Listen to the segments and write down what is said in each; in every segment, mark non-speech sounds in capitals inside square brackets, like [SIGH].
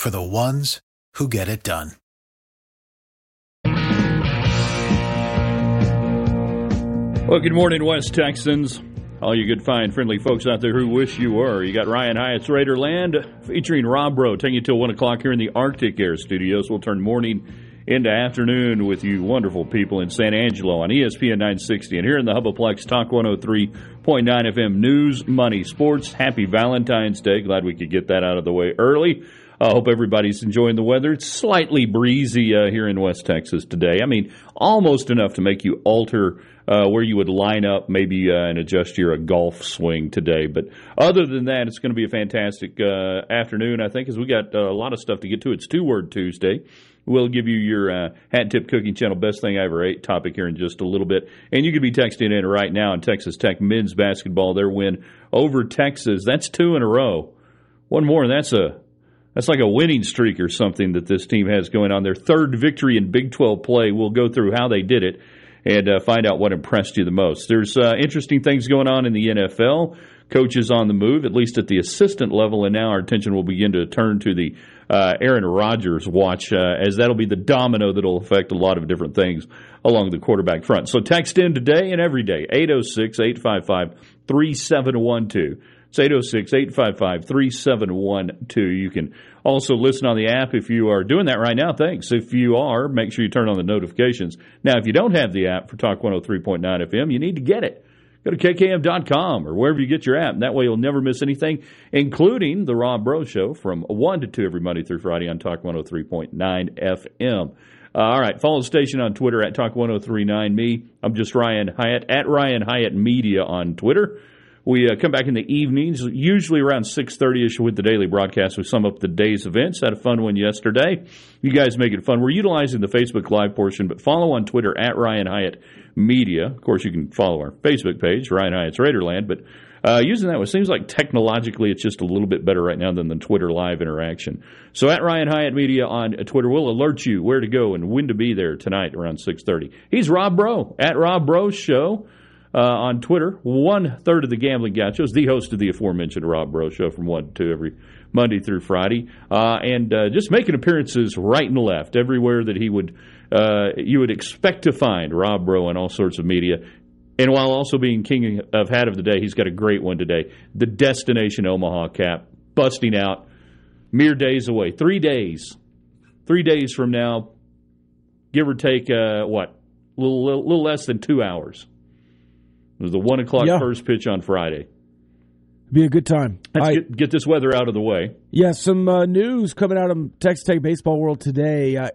for the ones who get it done. Well, good morning, West Texans. All you good, fine, friendly folks out there who wish you were. You got Ryan Hyatt's Raiderland featuring Rob Bro, taking you till 1 o'clock here in the Arctic Air Studios. We'll turn morning into afternoon with you wonderful people in San Angelo on ESPN 960 and here in the Hubaplex Talk 103.9 FM News, Money, Sports. Happy Valentine's Day. Glad we could get that out of the way early. I hope everybody's enjoying the weather. It's slightly breezy uh, here in West Texas today. I mean, almost enough to make you alter uh, where you would line up maybe uh, and adjust your golf swing today. But other than that, it's going to be a fantastic uh, afternoon, I think, as we got a lot of stuff to get to. It's Two Word Tuesday. We'll give you your uh, Hat Tip Cooking Channel Best Thing I Ever Ate topic here in just a little bit. And you could be texting in right now on Texas Tech men's basketball, their win over Texas. That's two in a row. One more, and that's a that's like a winning streak or something that this team has going on. Their third victory in Big 12 play. We'll go through how they did it and uh, find out what impressed you the most. There's uh, interesting things going on in the NFL. Coaches on the move, at least at the assistant level, and now our attention will begin to turn to the uh, Aaron Rodgers watch, uh, as that'll be the domino that'll affect a lot of different things along the quarterback front. So text in today and every day, 806 855 3712. It's 806 855 3712. You can also listen on the app if you are doing that right now. Thanks. If you are, make sure you turn on the notifications. Now, if you don't have the app for Talk 103.9 FM, you need to get it. Go to kkam.com or wherever you get your app. And That way you'll never miss anything, including the Rob Bro Show from 1 to 2 every Monday through Friday on Talk 103.9 FM. Uh, all right, follow the station on Twitter at Talk 1039 Me. I'm just Ryan Hyatt at Ryan Hyatt Media on Twitter. We uh, come back in the evenings, usually around 6.30ish with the daily broadcast. We sum up the day's events. Had a fun one yesterday. You guys make it fun. We're utilizing the Facebook Live portion, but follow on Twitter at Ryan Hyatt Media. Of course, you can follow our Facebook page, Ryan Hyatt's Raiderland, but uh, using that, it seems like technologically it's just a little bit better right now than the Twitter live interaction. So at Ryan Hyatt Media on Twitter, we'll alert you where to go and when to be there tonight around 6.30. He's Rob Bro at Rob Bro Show uh, on Twitter. One third of the Gambling Gauchos, the host of the aforementioned Rob Bro Show from 1 to 2 every Monday through Friday, uh, and uh, just making appearances right and left everywhere that he would uh, you would expect to find Rob Bro in all sorts of media. And while also being king of hat of the day, he's got a great one today. The Destination Omaha cap busting out mere days away. Three days. Three days from now, give or take, uh, what? A little, little, little less than two hours. It was the one o'clock yeah. first pitch on Friday. Be a good time. Let's get, get, this weather out of the way. Yeah, some uh, news coming out of Texas Tech baseball world today. I,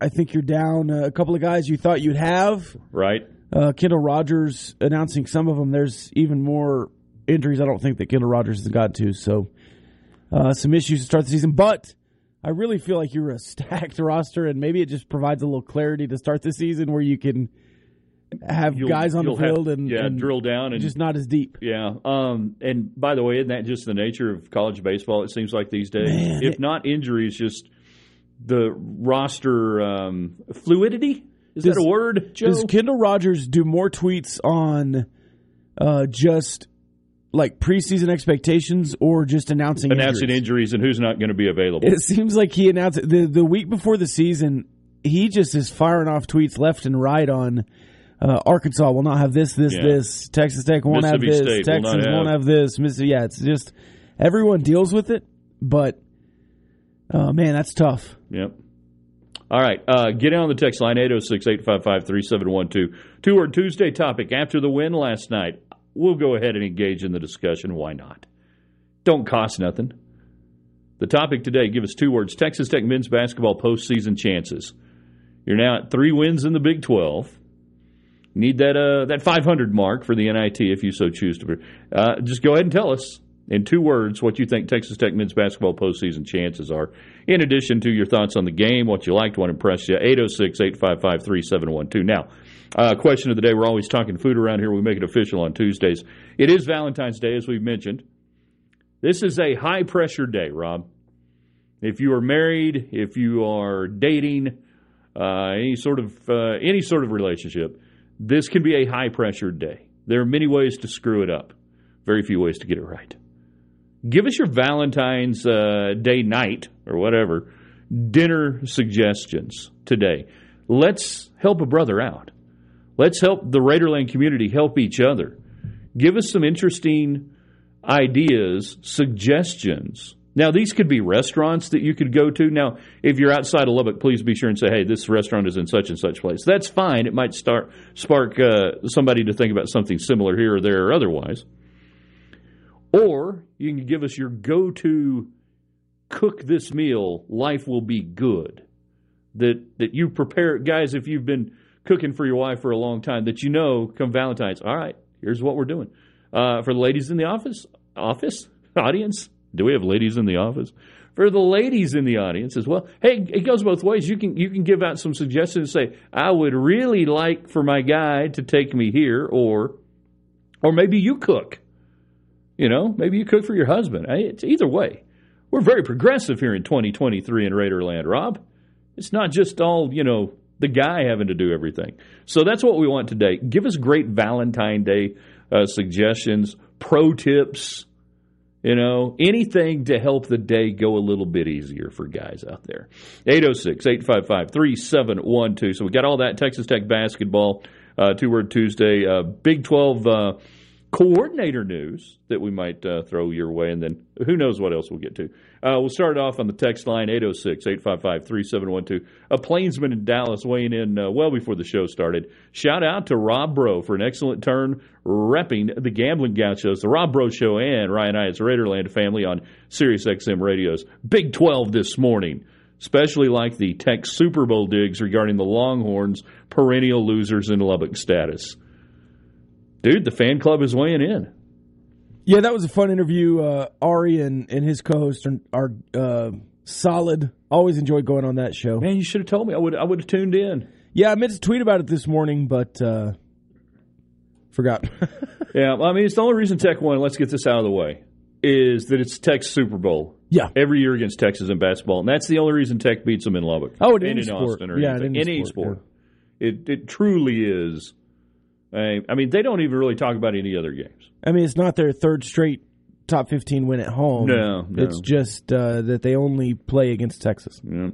I think you're down a couple of guys you thought you'd have. Right. Uh, Kendall Rogers announcing some of them. There's even more injuries. I don't think that Kendall Rogers has got to. So uh, some issues to start the season, but. I really feel like you're a [LAUGHS] stacked roster, and maybe it just provides a little clarity to start the season where you can have you'll, guys on the field have, and yeah, and drill down and just not as deep. Yeah. Um, and by the way, isn't that just the nature of college baseball? It seems like these days, Man, if it, not injuries, just the roster um, fluidity. Is does, that a word? Joe? Does Kendall Rogers do more tweets on uh, just like preseason expectations or just announcing announcing injuries, injuries and who's not going to be available? It seems like he announced the the week before the season. He just is firing off tweets left and right on uh, Arkansas will not have this, this, yeah. this. Texas Tech won't have this. State Texans will won't have this. Mississippi, yeah, it's just everyone deals with it, but oh man, that's tough. Yep. All right, uh, get on the text line 806 855 3712. Two word Tuesday topic after the win last night. We'll go ahead and engage in the discussion. Why not? Don't cost nothing. The topic today give us two words Texas Tech men's basketball postseason chances. You're now at three wins in the Big 12 need that uh, that 500 mark for the NIT if you so choose to. Uh, just go ahead and tell us. in two words, what you think Texas Tech men's basketball postseason chances are. In addition to your thoughts on the game, what you liked, what impressed you, 806 855 3712. Now, uh, question of the day we're always talking food around here. We make it official on Tuesdays. It is Valentine's Day, as we've mentioned. This is a high pressure day, Rob. If you are married, if you are dating, uh, any sort of uh, any sort of relationship, this can be a high pressure day. There are many ways to screw it up, very few ways to get it right. Give us your Valentine's uh, Day night or whatever dinner suggestions today. Let's help a brother out. Let's help the Raiderland community help each other. Give us some interesting ideas, suggestions. Now, these could be restaurants that you could go to. Now, if you're outside of Lubbock, please be sure and say, hey, this restaurant is in such and such place. That's fine. It might start spark uh, somebody to think about something similar here or there or otherwise. Or you can give us your go to cook this meal, life will be good. That, that you prepare, guys, if you've been cooking for your wife for a long time, that you know come Valentine's, all right, here's what we're doing. Uh, for the ladies in the office, office, [LAUGHS] audience, do we have ladies in the office? For the ladies in the audience as well. Hey, it goes both ways. You can you can give out some suggestions and say, I would really like for my guy to take me here, or or maybe you cook. You know, maybe you cook for your husband. It's either way. We're very progressive here in 2023 in Raiderland, Rob. It's not just all, you know, the guy having to do everything. So that's what we want today. Give us great Valentine Day uh, suggestions, pro tips, you know, anything to help the day go a little bit easier for guys out there. 806 855 3712. So we got all that Texas Tech basketball, uh, two word Tuesday, uh, Big 12 uh, coordinator news that we might uh, throw your way, and then who knows what else we'll get to. Uh, we'll start off on the text line 806 855 3712. A plainsman in Dallas weighing in uh, well before the show started. Shout out to Rob Bro for an excellent turn repping the Gambling Gauchos, the Rob Bro Show, and Ryan Hyatt's Raiderland family on Sirius XM radios. Big 12 this morning. Especially like the Tech Super Bowl digs regarding the Longhorns' perennial losers in Lubbock status dude, the fan club is weighing in. Yeah, that was a fun interview. Uh, Ari and, and his co-host are, are uh, solid. Always enjoyed going on that show. Man, you should have told me. I would I would have tuned in. Yeah, I meant to tweet about it this morning, but uh, forgot. [LAUGHS] yeah, well, I mean, it's the only reason Tech won. Let's get this out of the way. Is that it's Tech's Super Bowl? Yeah, every year against Texas in basketball, and that's the only reason Tech beats them in Lubbock. Oh, in any sport. Austin or yeah, anything. in any sport. sport. Yeah. It it truly is I mean, they don't even really talk about any other games. I mean, it's not their third straight top 15 win at home. No, no. It's just uh, that they only play against Texas. Yeah.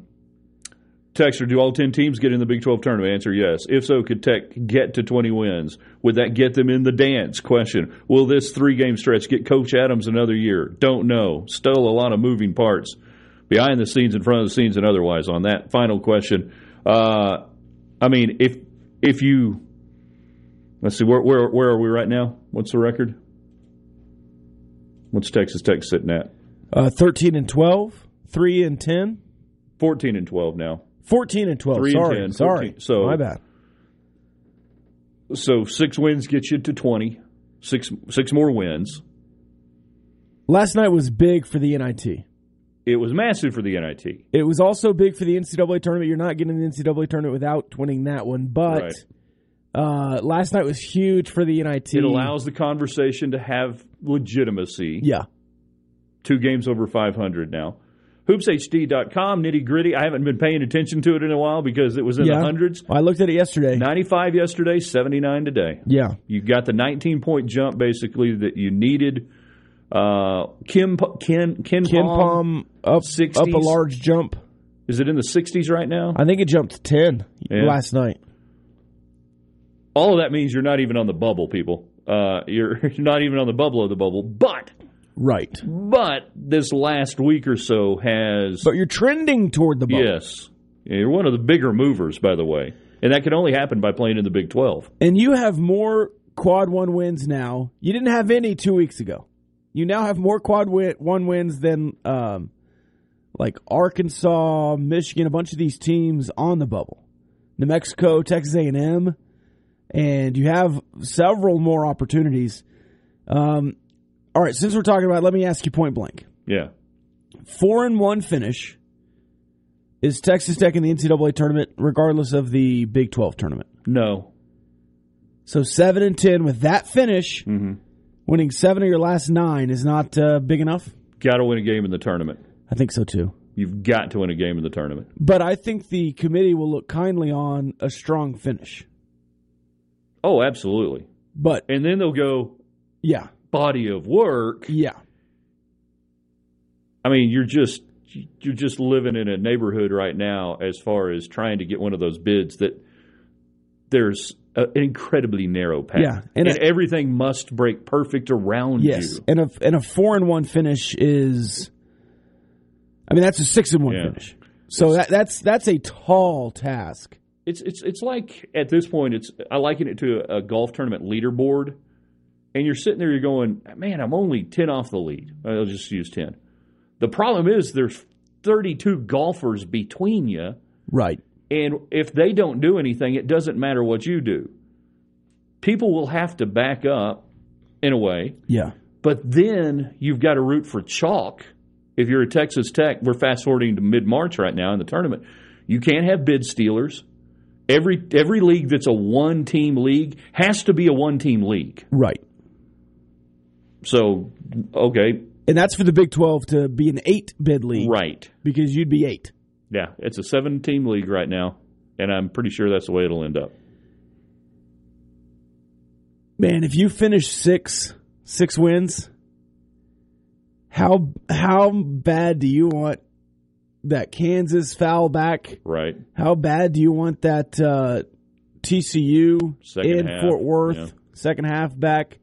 Texter, do all 10 teams get in the Big 12 tournament? Answer yes. If so, could Tech get to 20 wins? Would that get them in the dance? Question. Will this three game stretch get Coach Adams another year? Don't know. Still a lot of moving parts behind the scenes, in front of the scenes, and otherwise on that final question. Uh, I mean, if if you Let's see, where, where, where are we right now? What's the record? What's Texas Tech sitting at? Uh, 13 and 12, 3 and 10. 14 and 12 now. 14 and 12. 3 sorry, and 10. sorry. 14. So, My bad. So six wins get you to 20. Six, six more wins. Last night was big for the NIT. It was massive for the NIT. It was also big for the NCAA tournament. You're not getting the NCAA tournament without winning that one, but Right. Uh, last night was huge for the NIT. It allows the conversation to have legitimacy. Yeah. Two games over 500 now. HoopsHD.com, nitty gritty. I haven't been paying attention to it in a while because it was in yeah. the hundreds. I looked at it yesterday. 95 yesterday, 79 today. Yeah. You got the 19 point jump basically that you needed. Uh, Kim Ken Ken, Ken Palm, Palm up, 60s. up a large jump. is it in the 60s right now? I think it jumped to 10 Yeah. last night. All of that means you're not even on the bubble, people. Uh, you're [LAUGHS] not even on the bubble of the bubble. But Right. but this last week or so has But you're trending toward the bubble. yes, you're one of the bigger movers, by the way, and that can only happen by playing in the Big 12. And you have more quad one wins now. You didn't have any two weeks ago. You now have more quad win, one wins than um, like Arkansas, Michigan, a bunch of these teams on the bubble. New Mexico, Texas A&M, and you have several more opportunities. Um, All right, since we're talking about, it, let me ask you point blank. Yeah. Four and one finish. Is Texas Tech in the NCAA tournament, regardless of the Big Twelve tournament? No. So seven and ten with that finish, Mm-hmm. winning seven of your last nine is not uh, big enough. Got to win a game in the tournament. I think so too. You've got to win a game in the tournament. But I think the committee will look kindly on a strong finish. Oh, absolutely. But And then they'll go yeah, body of work. yeah, I mean, you're just you're just living in a neighborhood right now as far as trying to get one of those bids that there's a, an incredibly narrow path. Yeah, and, and a- everything must break perfect around yes, you. and a and a four and one finish is. I mean, that's a six and one Yeah. finish. So that that's that's a tall task. It's it's it's like at this point, it's I liken it to a, a golf tournament leaderboard, and you're sitting there, you're going, man, I'm only ten off the lead. I'll just use ten. The problem is there's 32 golfers between you, Right. and if they don't do anything, it doesn't matter what you do. People will have to back up in a way, Yeah. but then you've got to root for chalk. If you're a Texas Tech, we're fast forwarding to mid March right now in the tournament. You can't have bid stealers. Every every league that's a one team league has to be a one team league. Right. So, okay, And that's for the Big Twelve to be an eight bid league, right. Because you'd be eight. Yeah, it's a seven team league right now, and I'm pretty sure that's the way it'll end up. Man, if you finish six six wins, how how bad do you want that Kansas foul back? Right. How bad do you want that uh, TCU Second in half, Fort Worth yeah. second half back?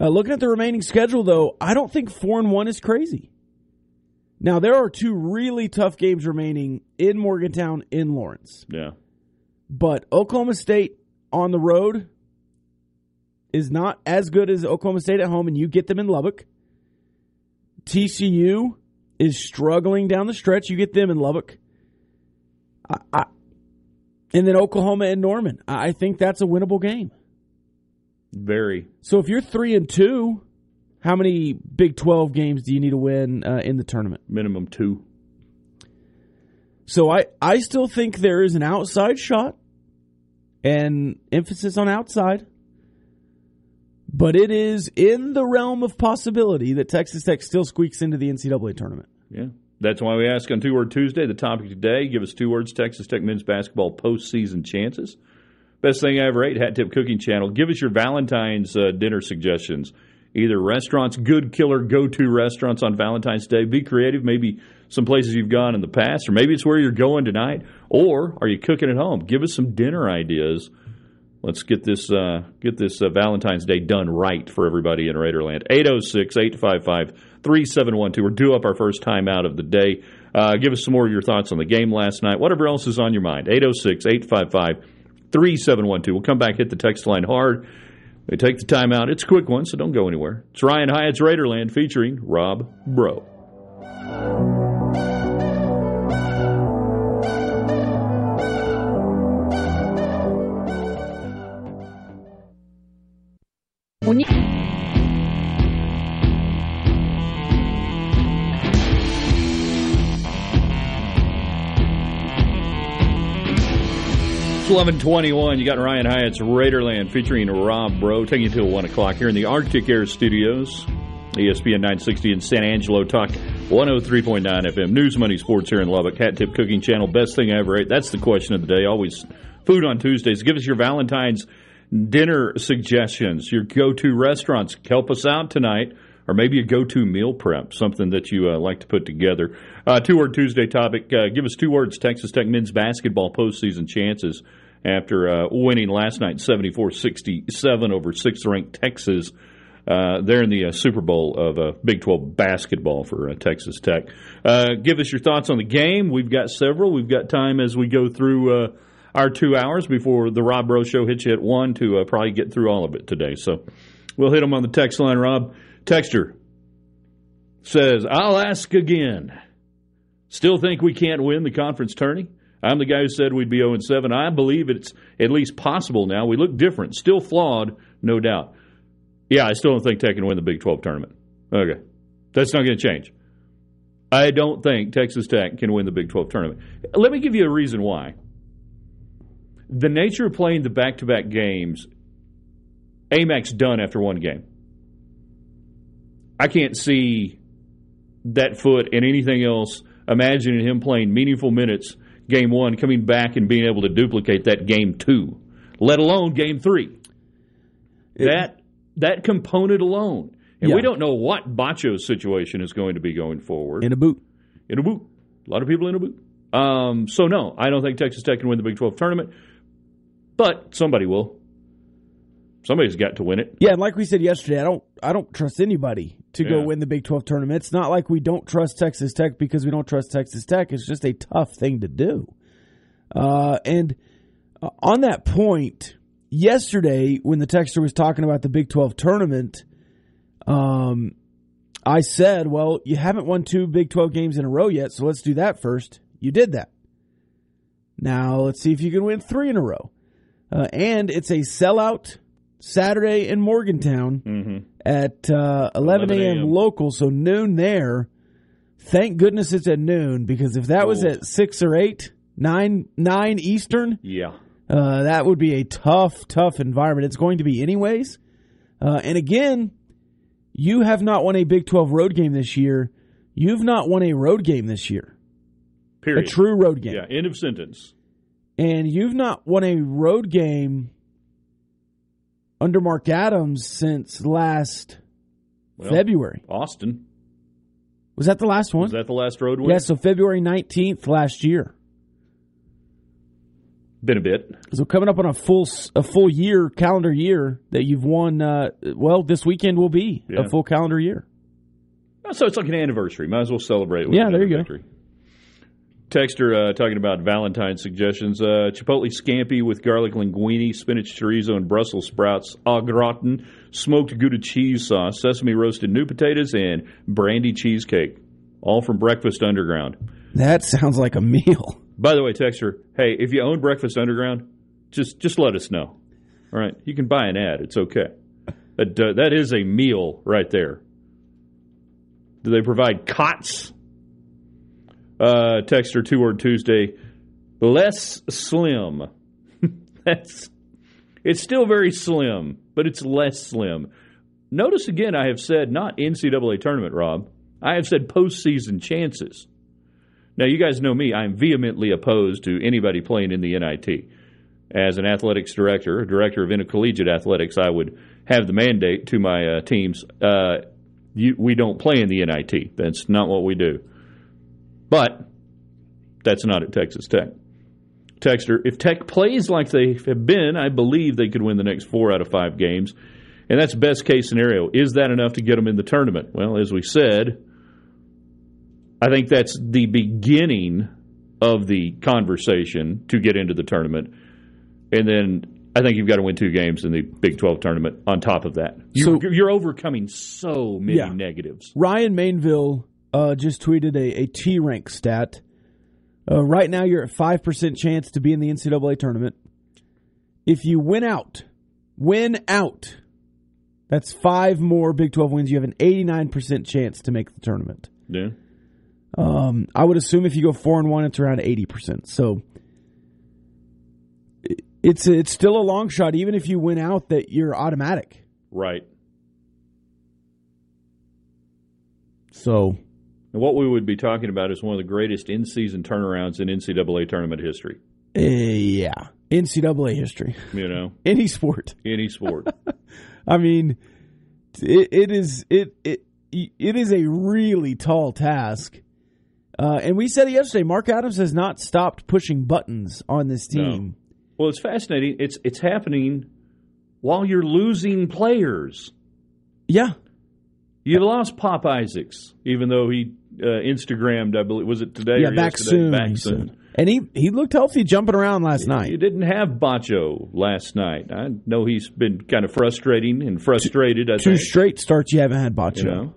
Uh, looking at the remaining schedule, though, I don't think four and one is crazy. Now there are two really tough games remaining in Morgantown, in Lawrence, Yeah. but Oklahoma State on the road is not as good as Oklahoma State at home, and you get them in Lubbock. TCU is struggling down the stretch. You get them in Lubbock. I, I, and then Oklahoma and Norman. I think that's a winnable game. Very. So if you're three and two, how many Big Twelve games do you need to win uh, in the tournament? Minimum two. So I, I still think there is an outside shot and emphasis on outside. But it is in the realm of possibility that Texas Tech still squeaks into the NCAA tournament. Yeah. That's why we ask on Two Word Tuesday, the topic today, give us two words, Texas Tech men's basketball postseason chances. Best thing I ever ate, Hat Tip Cooking Channel. Give us your Valentine's uh, dinner suggestions. Either restaurants, good killer go to restaurants on Valentine's Day. Be creative. Maybe some places you've gone in the past, or maybe it's where you're going tonight. Or are you cooking at home? Give us some dinner ideas. Let's get this uh, get this uh, Valentine's Day done right for everybody in Raiderland. 806 855 3712. We're due up our first time out of the day. Uh, give us some more of your thoughts on the game last night. Whatever else is on your mind. 806 855 3712. We'll come back, hit the text line hard. We take the time out. It's a quick one, so don't go anywhere. It's Ryan Hyatt's Raiderland featuring Rob Bro. It's 1121. You got Ryan Hyatt's Raiderland featuring Rob Bro taking you till 1 o'clock here in the Arctic Air Studios. ESPN 960 in San Angelo Talk 103.9 FM. News, money, sports here in Lubbock. Hat Tip Cooking Channel. Best thing I ever ate. That's the question of the day. Always food on Tuesdays. Give us your Valentine's dinner suggestions, your go to restaurants. Help us out tonight. Or maybe a go to meal prep, something that you uh, like to put together. Uh, two word Tuesday topic. Uh, give us two words Texas Tech men's basketball postseason chances after uh, winning last night 74 67 over sixth ranked Texas. Uh, they're in the uh, Super Bowl of uh, Big 12 basketball for uh, Texas Tech. Uh, give us your thoughts on the game. We've got several. We've got time as we go through our two hours before the Rob Bro Show hits you at one to uh, probably get through all of it today. So we'll hit them on the text line, Rob. Texter says, I'll ask again. Still think we can't win the conference tourney? I'm the guy who said we'd be 0 7. I believe it's at least possible now. We look different, still flawed, no doubt. Yeah, I still don't think Tech can win the Big 12 tournament. Okay. That's not going to change. I don't think Texas Tech can win the Big 12 tournament. Let me give you a reason why. The nature of playing the back to back games, Aimaq's done after one game. I can't see that foot and anything else imagining him playing meaningful minutes game one, coming back and being able to duplicate that game two, let alone game three. It, that that component alone. And yeah. we don't know what Batcho's situation is going to be going forward. In a boot. In a boot. A lot of people in a boot. Um, so, no, I don't think Texas Tech can win the Big 12 tournament, but somebody will. Somebody's got to win it. Yeah, and like we said yesterday, I don't I don't trust anybody to yeah. go win the Big 12 tournament. It's not like we don't trust Texas Tech because we don't trust Texas Tech. It's just a tough thing to do. Uh, and uh, on that point, yesterday when the texter was talking about the Big 12 tournament, um, I said, well, you haven't won two Big 12 games in a row yet, so let's do that first. You did that. Now let's see if you can win three in a row. Uh, and it's a sellout Saturday in Morgantown mm-hmm. at uh, 11 a.m. local, so noon there. Thank goodness it's at noon because if that was at six or eight, nine nine Eastern, yeah, uh, that would be a tough, tough environment. It's going to be anyways. Uh, and again, you have not won a Big 12 road game this year. You've not won a road game this year. Period. A true road game. Yeah, end of sentence. And you've not won a road game under Mark Adams since last well, February. Austin. Was that the last one? Was that the last road win? Yeah, so February 19th last year. Been a bit. So coming up on a full a full year calendar year that you've won. Uh, well, this weekend will be yeah. a full calendar year. So it's like an anniversary. Might as well celebrate. yeah, there you victory. go. Texter uh, talking about Valentine's suggestions. Uh, Chipotle scampi with garlic linguine, spinach chorizo, and Brussels sprouts au gratin, smoked Gouda cheese sauce, sesame roasted new potatoes, and brandy cheesecake. All from Breakfast Underground. That sounds like a meal. By the way, Texter, hey, if you own Breakfast Underground, just just let us know. All right, you can buy an ad. It's okay. That uh, that is a meal right there. Do they provide cots? Uh, Texter two word Tuesday, less slim. [LAUGHS] That's it's still very slim, but it's less slim. Notice again, I have said not NCAA tournament, Rob. I have said postseason chances. Now, you guys know me. I'm vehemently opposed to anybody playing in the NIT. As an athletics director, director of intercollegiate athletics, I would have the mandate to my uh, teams uh, you, we don't play in the NIT. That's not what we do. But that's not at Texas Tech. Texter, if Tech plays like they have been, I believe they could win the next four out of five games. And that's best case scenario. Is that enough to get them in the tournament? Well, as we said, I think that's the beginning of the conversation to get into the tournament. And then I think you've got to win two games in the Big 12 tournament on top of that. You're, so, you're overcoming so many yeah. negatives. Ryan Mainville uh, just tweeted a, a T rank stat. Uh, right now, you're at 5% chance to be in the NCAA tournament. If you win out, win out, that's five more Big 12 wins. You have an 89% chance to make the tournament. Yeah. Um, I would assume if you go four and one, it's around eighty percent. So it's it's still a long shot, even if you win out, that you're automatic. Right. So, and what we would be talking about is one of the greatest in-season turnarounds in NCAA tournament history. Uh, yeah, NCAA history. You know, [LAUGHS] any sport, any sport. [LAUGHS] I mean, it, it is it it it is a really tall task uh, and we said it yesterday. Mark Adams has not stopped pushing buttons on this team. No. Well, it's fascinating. It's it's happening while you're losing players. Yeah, you lost Pop Isaacs, even though he uh, Instagrammed. I believe was it today? Yeah, back yesterday? soon. Back soon. And he, he looked healthy jumping around last night. You didn't have Batcho last night. I know he's been kind of frustrating and frustrated. Two, two straight starts you haven't had Batcho. You know?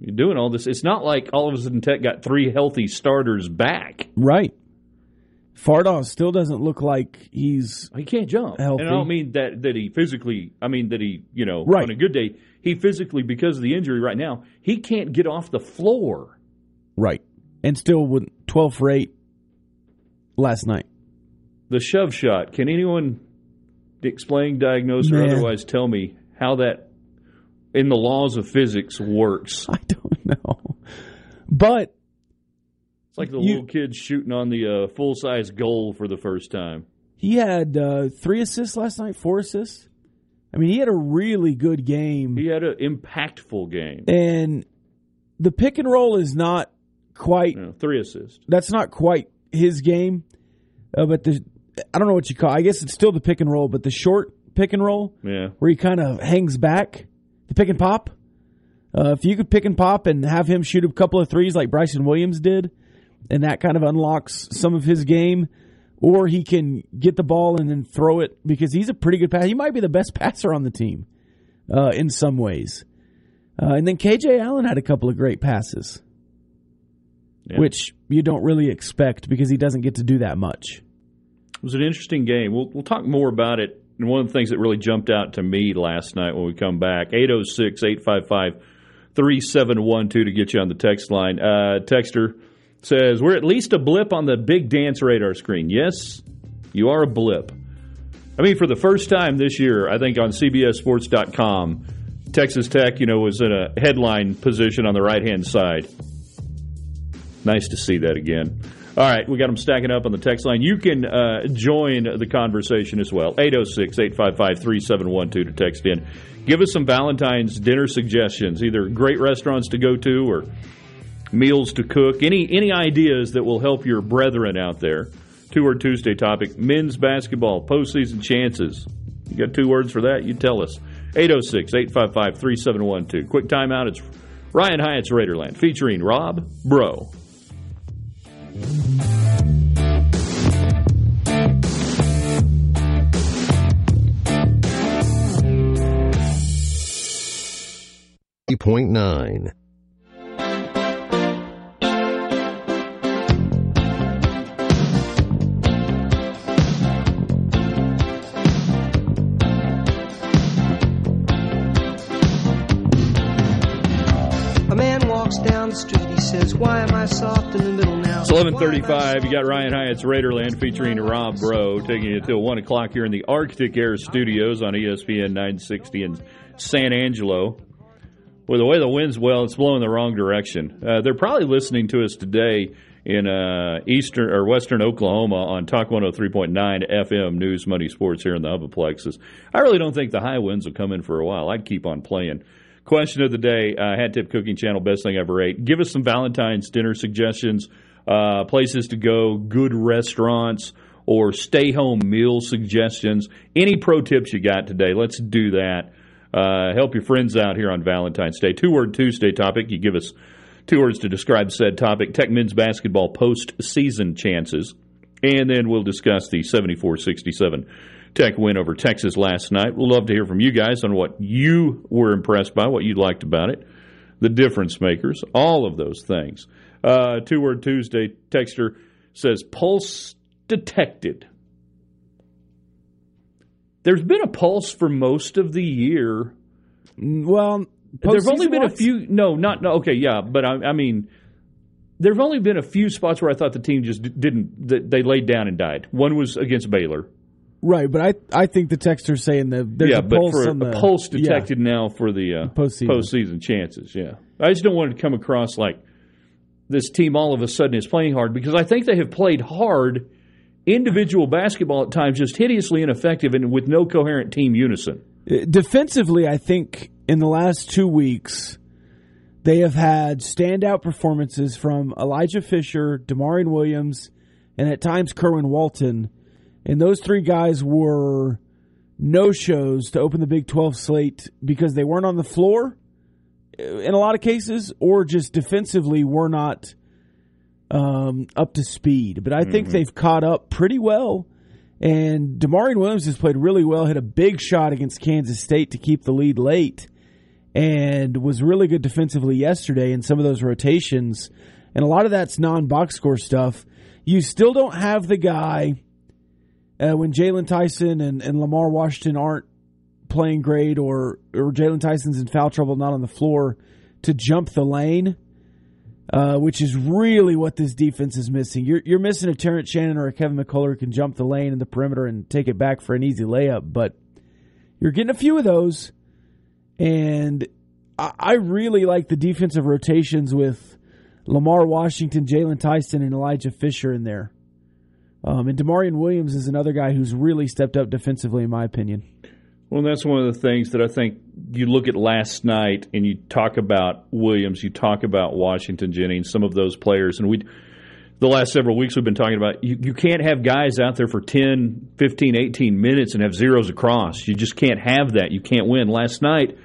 You're doing all this. It's not like all of a sudden Tech got three healthy starters back. Right. Fardaw still doesn't look like he's He can't jump. Healthy. And I don't mean that that he physically. I mean that he, you know, Right. on a good day, he physically because of the injury right now, he can't get off the floor. right, and still with twelve for eight last night. The shove shot. Can anyone explain, diagnose, or Man. otherwise tell me how that, in the laws of physics, works? [LAUGHS] I don't know, but It's like the You- little kid shooting on the uh, full size goal for the first time. he had uh, three assists last night, four assists. I mean, he had a really good game. He had an impactful game. and the pick and roll is not quite know, three assists. that's not quite his game uh, but the i don't know what you call i guess it's still the pick and roll but the short pick and roll Yeah. where he kind of hangs back the pick and pop uh, if you could pick and pop and have him shoot a couple of threes like bryson williams did and that kind of unlocks some of his game or he can get the ball and then throw it because he's a pretty good passer he might be the best passer on the team uh, in some ways uh, and then KJ Allen had a couple of great passes, Yeah. which you don't really expect because he doesn't get to do that much. It was an interesting game. We'll, we'll talk more about it. And one of the things that really jumped out to me last night when we come back 806 855 3712 to get you on the text line. Uh, Texter says, We're at least a blip on the big dance radar screen. Yes, you are a blip. I mean, for the first time this year, I think on CBSSports.com, Texas Tech, you know, was in a headline position on the right hand side. Nice to see that again. All right, we got them stacking up on the text line. You can uh, join the conversation as well. 806 855 3712 to text in. Give us some Valentine's dinner suggestions, either great restaurants to go to or meals to cook. Any any ideas that will help your brethren out there. Two word Tuesday topic men's basketball, postseason chances. You got two words for that? You tell us. 806 855 3712. Quick timeout. It's Ryan Hyatt's Raiderland featuring Rob Bro. Point nine. Walks down the street, he says, Why am I soft in the middle now? It's 1135. You got Ryan Hyatt's Raiderland featuring Rob Bro taking you till 1 o'clock here in the Arctic Air Studios on ESPN 960 in San Angelo. Well, the way the wind's, well, it's blowing the wrong direction. Uh, they're probably listening to us today in uh, eastern or western Oklahoma on Talk 103.9 FM News Money Sports here in the Hubbleplexes. I really don't think the high winds will come in for a while. I'd keep on playing. Question of the day, uh, Hat Tip Cooking Channel, best thing I ever ate. Give us some Valentine's dinner suggestions, uh, places to go, good restaurants, or stay home meal suggestions. Any pro tips you got today? Let's do that. Uh, help your friends out here on Valentine's Day. Two word Tuesday topic. You give us two words to describe said topic. Tech men's basketball postseason chances. And then we'll discuss the 74 67 Tech win over Texas last night. We'll love to hear from you guys on what you were impressed by, what you liked about it, the difference makers, all of those things. Uh, two word Tuesday texter says pulse detected. There's been a pulse for most of the year. Well, There've only been a few. No, not no, okay. Yeah, but I, I mean, there've only been a few spots where I thought the team just didn't. They laid down and died. One was against Baylor. Right? But I I think the texter's saying that there's yeah, a but pulse for on the a pulse yeah. detected now for the uh, Postseason. postseason chances. Yeah, I just don't want it to come across like this team all of a sudden is playing hard because I think they have played hard individual basketball at times, just hideously ineffective and with no coherent team unison. Uh, Defensively, I think in the last two weeks, they have had standout performances from Elijah Fisher, D'Maurian Williams, and at times Kerwin Walton. And those three guys were no shows to open the Big 12 slate because they weren't on the floor uh, in a lot of cases, or just defensively were not um, up to speed. But I think they've caught up pretty well. And D'Maurian Williams has played really well, hit a big shot against Kansas State to keep the lead late, and was really good defensively yesterday in some of those rotations. And a lot of that's non box score stuff. you still don't have the guy uh, when Jaylon Tyson and, and Lamar Washington aren't playing great or or Jaylon Tyson's in foul trouble, not on the floor, to jump the lane, uh, which is really what this defense is missing. You're you're missing a Terrence Shannon or a Kevin McCullar who can jump the lane in the perimeter and take it back for an easy layup, but you're getting a few of those, and I, I really like the defensive rotations with Lamar Washington, Jaylon Tyson, and Elijah Fisher in there. Um, and D'Maurian Williams is another guy who's really stepped up defensively, in my opinion. Well, that's one of the things that I think you look at last night and you talk about Williams, you talk about Washington Jennings, some of those players, and we the last several weeks we've been talking about you, you can't have guys out there for 10, 15, 18 minutes and have zeros across. You just can't have that. You can't win. Last night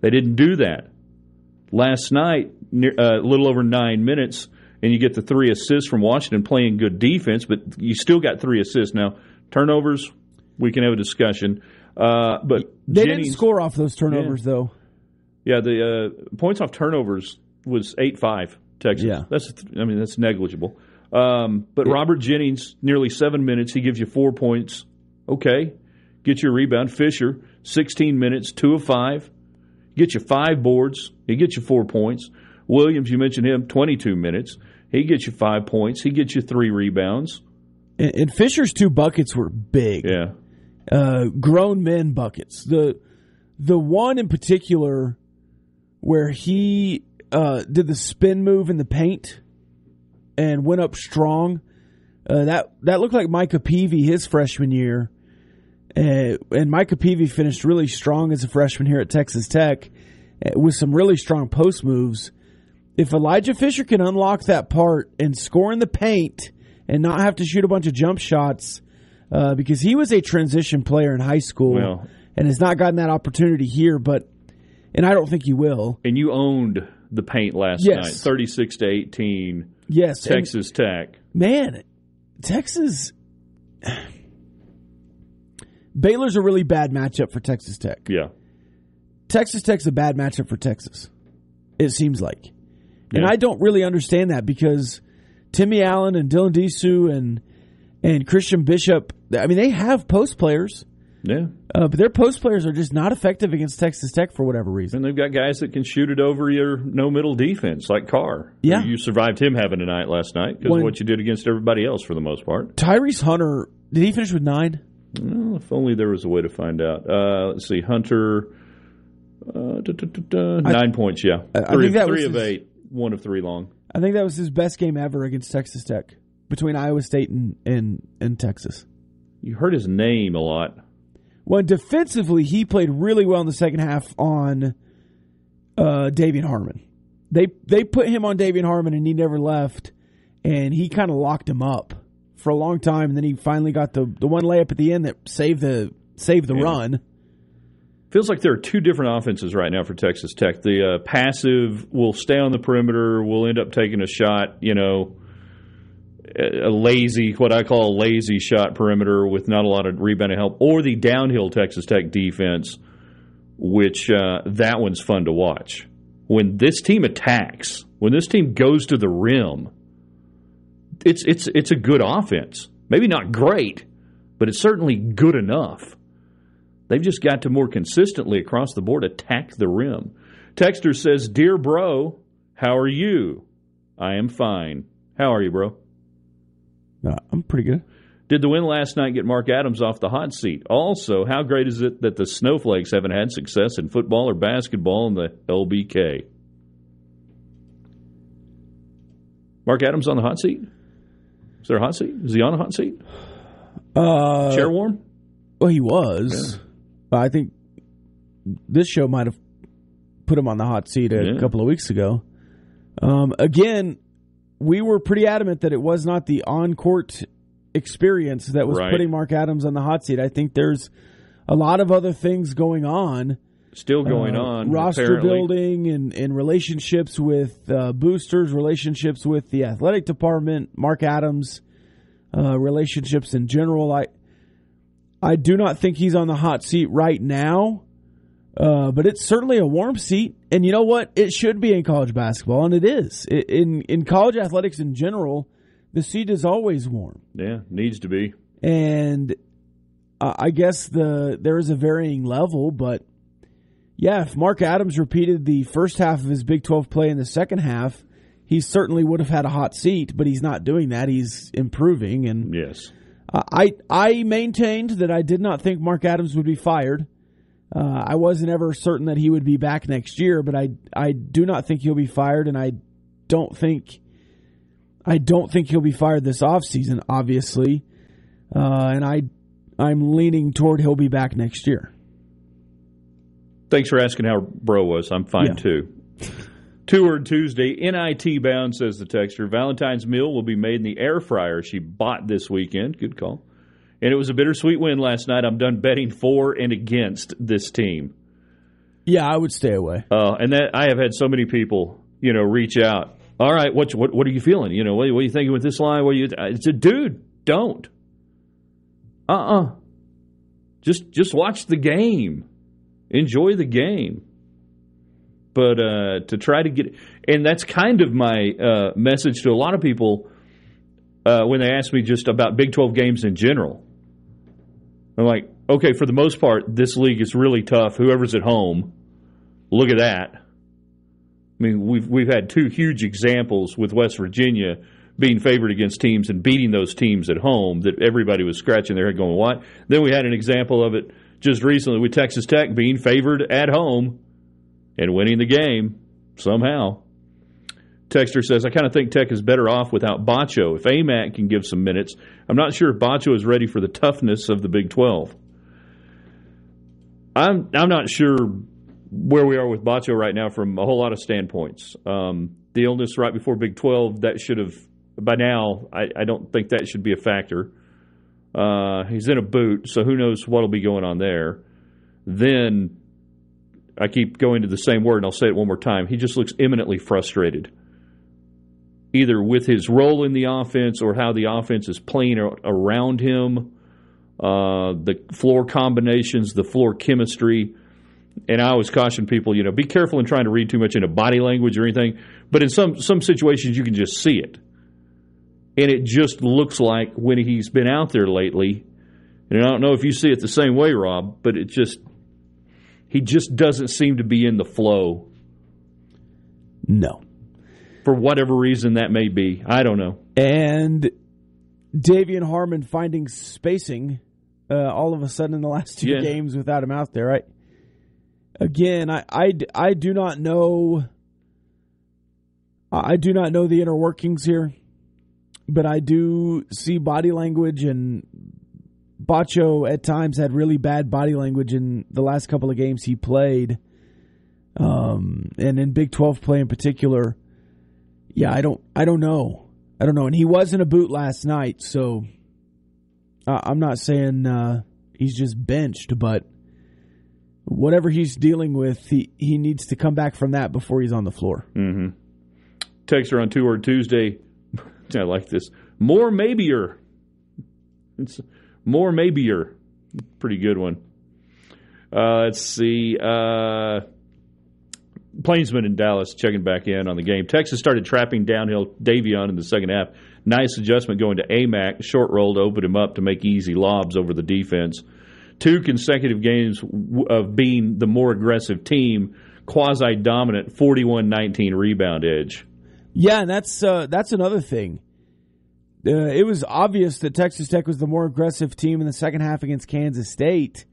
they didn't do that. Last night, uh, a little over nine minutes, and you get the three assists from Washington playing good defense, but you still got three assists. Now, turnovers, we can have a discussion. Uh, but they Jennings, didn't score off those turnovers, yeah. though. Yeah, the uh, points off turnovers was eight five Texas. Yeah. that's I mean that's negligible. Um, but yeah. Robert Jennings, nearly seven minutes, he gives you four points. Okay, get your rebound. Fisher, sixteen minutes, two of five, get you five boards. He gets you four points. Williams, you mentioned him, twenty two minutes. He gets you five points. He gets you three rebounds. And, and Fisher's two buckets were big. Yeah, uh, grown men buckets. The the one in particular where he uh, did the spin move in the paint and went up strong. Uh, that that looked like Micah Peavy his freshman year, uh, and Micah Peavy finished really strong as a freshman here at Texas Tech uh, with some really strong post moves. If Elijah Fisher can unlock that part and score in the paint and not have to shoot a bunch of jump shots, uh, because he was a transition player in high school well, and has not gotten that opportunity here. But and I don't think he will. And you owned the paint last yes. night, thirty six to eighteen. Yes, Texas and, Tech. Man, Texas. Baylor's a really bad matchup for Texas Tech. Yeah. Texas Tech's a bad matchup for Texas. It seems like. Yeah. And I don't really understand that because Timmy Allen and Dylan Disu and and Christian Bishop, I mean, they have post players. Yeah. Uh, but their post players are just not effective against Texas Tech for whatever reason. And they've got guys that can shoot it over your no middle defense, like Carr. Yeah. You survived him having a night last night because of what you did against everybody else for the most part. Tyrese Hunter, did he finish with nine? Well, if only there was a way to find out. Uh, let's see. Hunter, uh, da, da, da, nine I, points, yeah. Three, I think that three was of his, eight, one of three long. I think that was his best game ever against Texas Tech between Iowa State and, and, and Texas. You heard his name a lot. Well, defensively, he played really well in the second half on uh, De'Vion Harmon. They they put him on De'Vion Harmon, and he never left, and he kind of locked him up for a long time. And then he finally got the the one layup at the end that saved the saved the yeah. run. Feels like there are two different offenses right now for Texas Tech. The uh, passive will stay on the perimeter, will end up taking a shot, you know, a lazy, what I call a lazy shot perimeter with not a lot of rebounding help, or the downhill Texas Tech defense, which uh, that one's fun to watch. When this team attacks, when this team goes to the rim, it's it's it's a good offense. Maybe not great, but it's certainly good enough. They've just got to more consistently across the board attack the rim. Texter says, "Dear bro, how are you? I am fine. How are you, bro?" Uh, I'm pretty good. Did the win last night get Mark Adams off the hot seat? Also, how great is it that the Snowflakes haven't had success in football or basketball in the LBK? Mark Adams on the hot seat? Is there a hot seat? Is he on a hot seat? Uh, Chair warm? Well, he was. Yeah. I think this show might have put him on the hot seat a Yeah. couple of weeks ago. Um, again, we were pretty adamant that it was not the on court experience that was Right. putting Mark Adams on the hot seat. I think there's a lot of other things going on. Still going uh, on. roster apparently. building and, and relationships with uh, boosters, relationships with the athletic department, Mark Adams, uh, relationships in general. I I do not think he's on the hot seat right now, uh, but it's certainly a warm seat. And you know what? It should be in college basketball, and it is I- in in college athletics in general. the seat is always warm. Yeah, needs to be. And uh, I guess the there is a varying level, but yeah, if Mark Adams repeated the first half of his Big 12 play in the second half, he certainly would have had a hot seat, but he's not doing that. He's improving and Yes. Uh, I I maintained that I did not think Mark Adams would be fired. Uh, I wasn't ever certain that he would be back next year, but I I do not think he'll be fired, and I don't think I don't think he'll be fired this offseason, obviously. Uh, and I I'm leaning toward he'll be back next year. Thanks for asking how bro was. I'm fine Yeah. too. [LAUGHS] Two word Tuesday, NIT bound, says the texter. Valentine's meal will be made in the air fryer she bought this weekend. Good call. And it was a bittersweet win last night. I'm done betting for and against this team. Yeah, I would stay away. Uh, and that I have had so many people, you know, reach out. All right, what what what are you feeling? You know, what, what are you thinking with this line? What are you? It's a dude. Don't. Uh uh Just just watch the game. Enjoy the game. But uh, to try to get, and that's kind of my uh, message to a lot of people uh, when they ask me just about Big Twelve games in general. I'm like, okay, for the most part, this league is really tough. Whoever's at home, look at that. I mean, we've we've had two huge examples with West Virginia being favored against teams and beating those teams at home that everybody was scratching their head going, "What?" Then we had an example of it just recently with Texas Tech being favored at home and winning the game somehow. Texter says, I kind of think Tech is better off without Batcho. If Aimaq can give some minutes, I'm not sure if Batcho is ready for the toughness of the Big 12. I'm I'm not sure where we are with Batcho right now from a whole lot of standpoints. Um, the illness right before Big 12, that should have, by now, I, I don't think that should be a factor. Uh, he's in a boot, so who knows what'll be going on there. Then I keep going to the same word, and I'll say it one more time. He just looks imminently frustrated, either with his role in the offense or how the offense is playing around him, uh, the floor combinations, the floor chemistry. And I always caution people, you know, be careful in trying to read too much into body language or anything. But in some some situations, you can just see it, and it just looks like when he's been out there lately. And I don't know if you see it the same way, Rob, but it just he just doesn't seem to be in the flow No. for whatever reason that may be. I don't know. And De'Vion Harmon finding spacing uh, all of a sudden in the last two Yeah. games without him out there. I, again, I, I, I do not know. I do not know the inner workings here, but I do see body language and Batcho at times had really bad body language in the last couple of games he played. Um, and in Big 12 play in particular. Yeah, I don't I don't know. I don't know. And he was in a boot last night, so uh, I'm not saying uh, he's just benched, but whatever he's dealing with, he, he needs to come back from that before he's on the floor. Mm-hmm. Texter on Two Word Tuesday. [LAUGHS] I like this. More maybeier. It's more maybeier. Pretty good one. Uh, let's see. Uh, Plainsman in Dallas checking back in on the game. Texas started trapping downhill De'Vion in the second half. Nice adjustment going to Aimaq. Short roll to open him up to make easy lobs over the defense. Two consecutive games of being the more aggressive team, quasi dominant 41 19 rebound edge. Yeah, and that's uh, that's another thing. Uh, it was obvious that Texas Tech was the more aggressive team in the second half against Kansas State,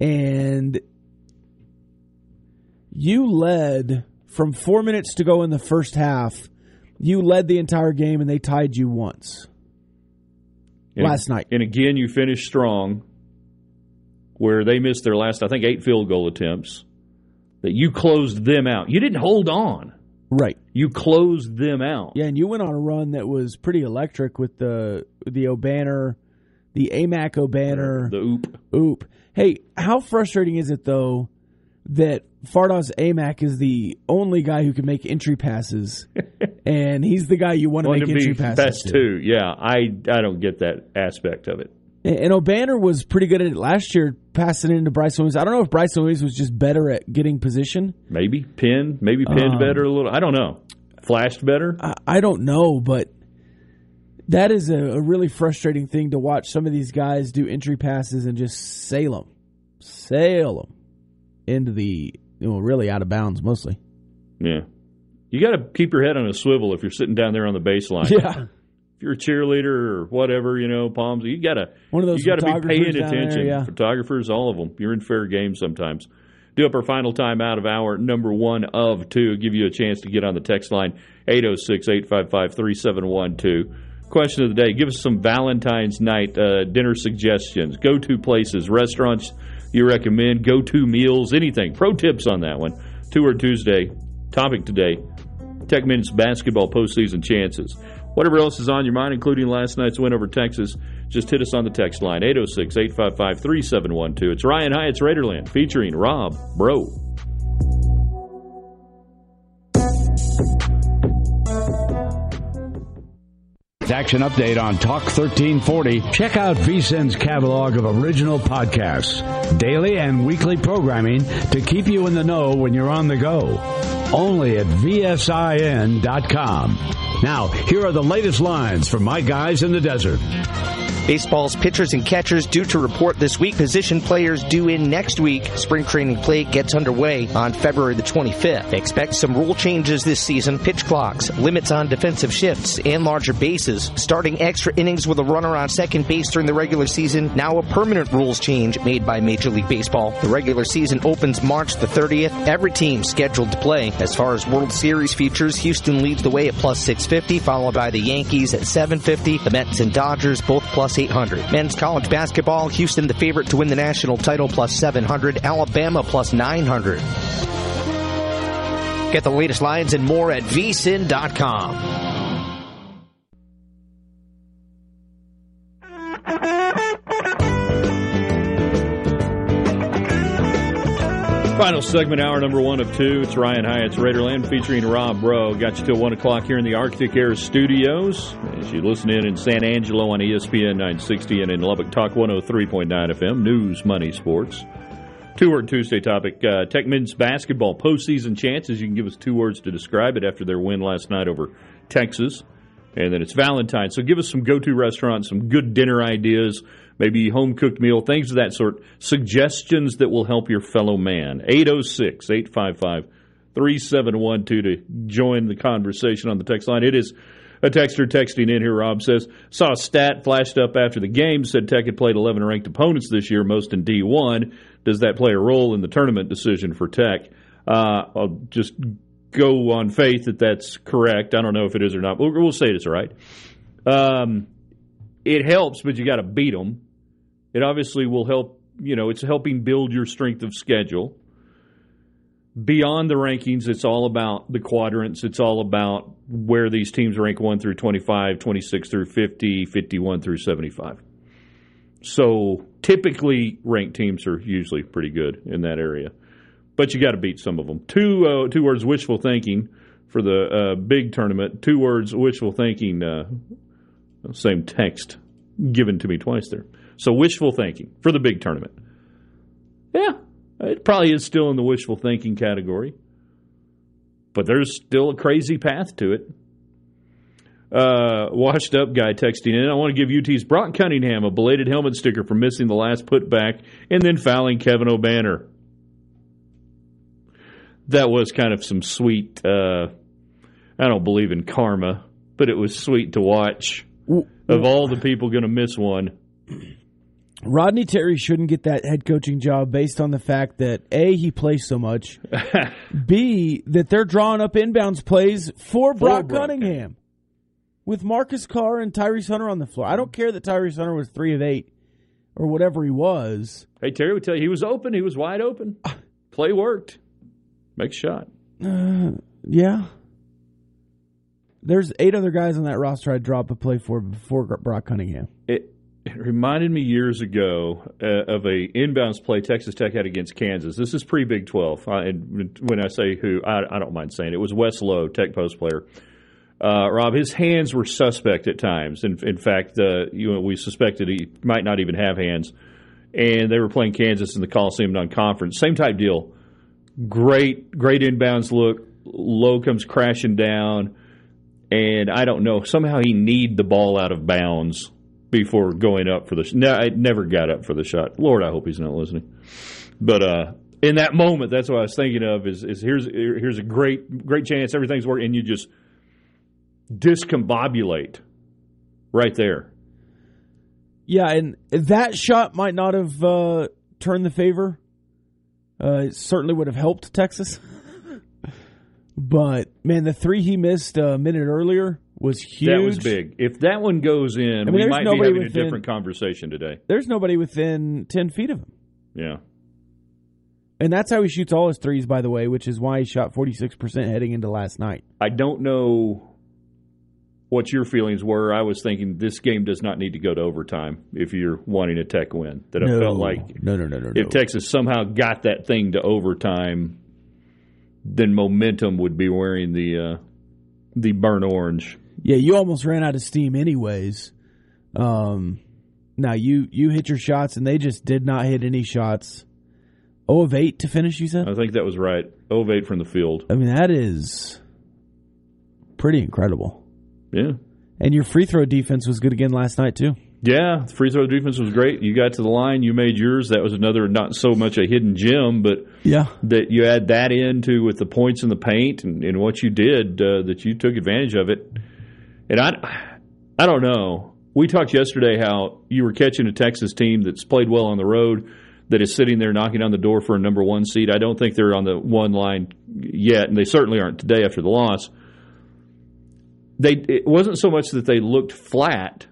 and you led from four minutes to go in the first half. You led the entire game, and they tied you once And- last night. And again, you finished strong, where they missed their last, I think, eight field goal attempts. That you closed them out. You didn't hold on. Right. You closed them out. Yeah, and you went on a run that was pretty electric with the the Obanor, the Aimaq Obanor. The oop. Oop. Hey, how frustrating is it though that Fardaws Aimaq is the only guy who can make entry passes, [LAUGHS] and he's the guy you want to make to entry passes best to. too. Yeah, I I don't get that aspect of it. And and Obanor was pretty good at it last year, passing it into Bryce Williams. I don't know if Bryce Williams was just better at getting position. Maybe pinned, maybe pinned Um, better a little. I don't know. Flashed better. I, I don't know, but That is a, a really frustrating thing to watch some of these guys do entry passes and just sail them, sail them into the, you know, really out of bounds mostly. Yeah. You got to keep your head on a swivel if you're sitting down there on the baseline. Yeah. If you're a cheerleader or whatever, you know, palms, you got to One of those you got to be paying down there, attention. yeah. Photographers, all of them. You're in fair game sometimes. Do up our final time out of hour number one of two. Give you a chance to get on the text line 806 855 3712. Question of the day Give us some Valentine's night uh, dinner suggestions. Go to places, restaurants you recommend, go to meals, anything. Pro tips on that one. Two or Tuesday. Topic today Tech Minutes basketball postseason chances. Whatever else is on your mind, including last night's win over Texas, just hit us on the text line 806 855 3712. It's Ryan Hyatt's Raiderland featuring Rob Bro. Action update on Talk 1340. Check out VSIN's catalog of original podcasts, daily and weekly programming to keep you in the know when you're on the go. Only at VSIN.com. Now, here are the latest lines from my guys in the desert. Baseball's pitchers and catchers due to report this week. Position players due in next week. Spring training play gets underway on February the 25th. Expect some rule changes this season. Pitch clocks, limits on defensive shifts, and larger bases. Starting extra innings with a runner on second base during the regular season. Now a permanent rules change made by Major League Baseball. The regular season opens March the 30th. Every team scheduled to play. As far as World Series futures, Houston leads the way at plus 650, followed by the Yankees at 750. The Mets and Dodgers both plus 800. Men's college basketball, Houston the favorite to win the national title plus 700. Alabama plus 900. Get the latest lines and more at vsin.com. Final segment, hour number one of two. It's Ryan Hyatt's Raiderland featuring Rob Bro. Got you till one o'clock here in the Arctic Air Studios. As you listen in in San Angelo on ESPN 960 and in Lubbock Talk 103.9 FM, News, Money, Sports. Two word Tuesday topic uh, Tech men's basketball postseason chances. You can give us two words to describe it after their win last night over Texas. And then it's Valentine's. So give us some go to restaurants, some good dinner ideas, maybe home cooked meal, things of that sort. Suggestions that will help your fellow man. 806 855 3712 to join the conversation on the text line. It is a texter texting in here, Rob says, saw a stat flashed up after the game, said Tech had played 11 ranked opponents this year, most in D1. Does that play a role in the tournament decision for Tech? Uh, I'll just go on faith that that's correct. I don't know if it is or not. We'll, we'll say it's all right. Um, it helps, but you got to beat them. It obviously will help. You know, it's helping build your strength of schedule. Beyond the rankings, it's all about the quadrants. It's all about where these teams rank 1 through 25, 26 through 50, 51 through 75. So typically, ranked teams are usually pretty good in that area but you got to beat some of them. Two uh, two words wishful thinking for the uh, big tournament. Two words wishful thinking. Uh, same text given to me twice there. So wishful thinking for the big tournament. Yeah, it probably is still in the wishful thinking category, but there's still a crazy path to it. Uh, washed up guy texting in. I want to give UT's Brock Cunningham a belated helmet sticker for missing the last putback and then fouling Kevin Obanor that was kind of some sweet. Uh, I don't believe in karma, but it was sweet to watch. Of all the people going to miss one, Rodney Terry shouldn't get that head coaching job based on the fact that A, he plays so much, [LAUGHS] B, that they're drawing up inbounds plays for Brock Brock. Cunningham with Marcus Carr and Tyrese Hunter on the floor. I don't care that Tyrese Hunter was three of eight or whatever he was. hey Terry would tell you he was open. He was wide open. Ah. Play worked. Make a shot. Uh, yeah. There's eight other guys on that roster I'd drop a play for before Brock Cunningham. It, reminded me years ago uh, of a inbounds play Texas Tech had against Kansas. This is pre Big Twelve. Uh, and when I say who, I, I don't mind saying it, it was Wes Lowe, Tech post player. Uh, Rob, his hands were suspect at times. In, in fact, uh, you know, we suspected he might not even have hands. And they were playing Kansas in the Coliseum non-conference. Same type deal. Great, great inbounds look. Low comes crashing down, and I don't know. Somehow he need the ball out of bounds before going up for the. Sh- no, I never got up for the shot. Lord, I hope he's not listening. But uh, in that moment, that's what I was thinking of. Is, is here's here's a great great chance, everything's working, and you just discombobulate right there. Yeah, and that shot might not have uh, turned the favor. Uh, it certainly would have helped Texas. [LAUGHS] but man, the three he missed a minute earlier was huge. That was big. If that one goes in, mean, we might be having within- a different conversation today. There's nobody within ten feet of him, Yeah. and that's how he shoots all his threes, by the way, which is why he shot forty six percent heading into last night. I don't know what your feelings were. I was thinking this game does not need to go to overtime if you're wanting a Tech win. That I felt like no, no, no, no, if no. Texas somehow got that thing to overtime, then momentum would be wearing the uh, the burnt orange. Yeah, you almost ran out of steam, anyways. Um, now you you hit your shots, and they just did not hit any shots. Oh of eight to finish, you said. I think that was right. 0 of 8 from the field. I mean, that is pretty incredible. Yeah. And your free throw defense was good again last night too. Yeah, the free throw defense was great. You got to the line, you made yours. That was another not so much a hidden gem, but Yeah, that you add that into with the points in the paint and, and what you did uh, that you took advantage of it. And I, I don't know. We talked yesterday how you were catching a Texas team that's played well on the road that is sitting there knocking on the door for a number one seed. I don't think they're on the one line yet, and they certainly aren't today after the loss. They it wasn't so much that they looked flat,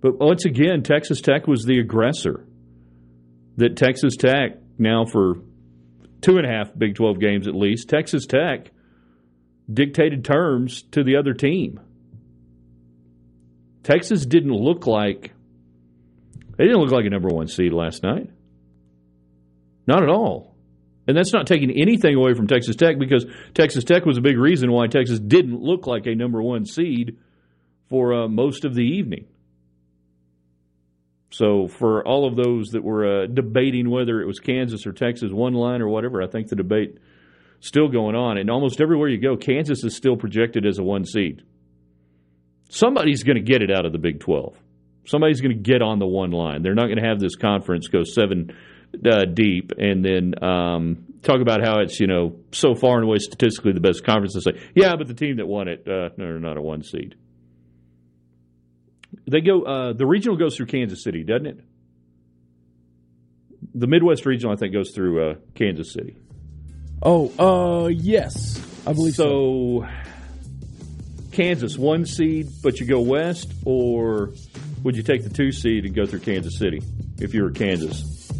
but once again, Texas Tech was the aggressor. That Texas Tech now for two and a half Big 12 games at least, Texas Tech dictated terms to the other team. Texas didn't look like they didn't look like a number one seed last night. Not at all. And that's not taking anything away from Texas Tech because Texas Tech was a big reason why Texas didn't look like a number one seed for uh, most of the evening. So, for all of those that were uh, debating whether it was Kansas or Texas one line or whatever, I think the debate still going on. And almost everywhere you go, Kansas is still projected as a one seed. Somebody's going to get it out of the Big 12. Somebody's going to get on the one line. They're not going to have this conference go seven uh, deep and then um, talk about how it's you know so far and away statistically the best conference. And say, yeah, but the team that won it, uh, no, not a one seed. They go. Uh, the regional goes through Kansas City, doesn't it? The Midwest regional, I think, goes through uh, Kansas City. Oh, uh, yes, I believe so. So, Kansas one seed, but you go west, or would you take the two seed and go through Kansas City if you were Kansas?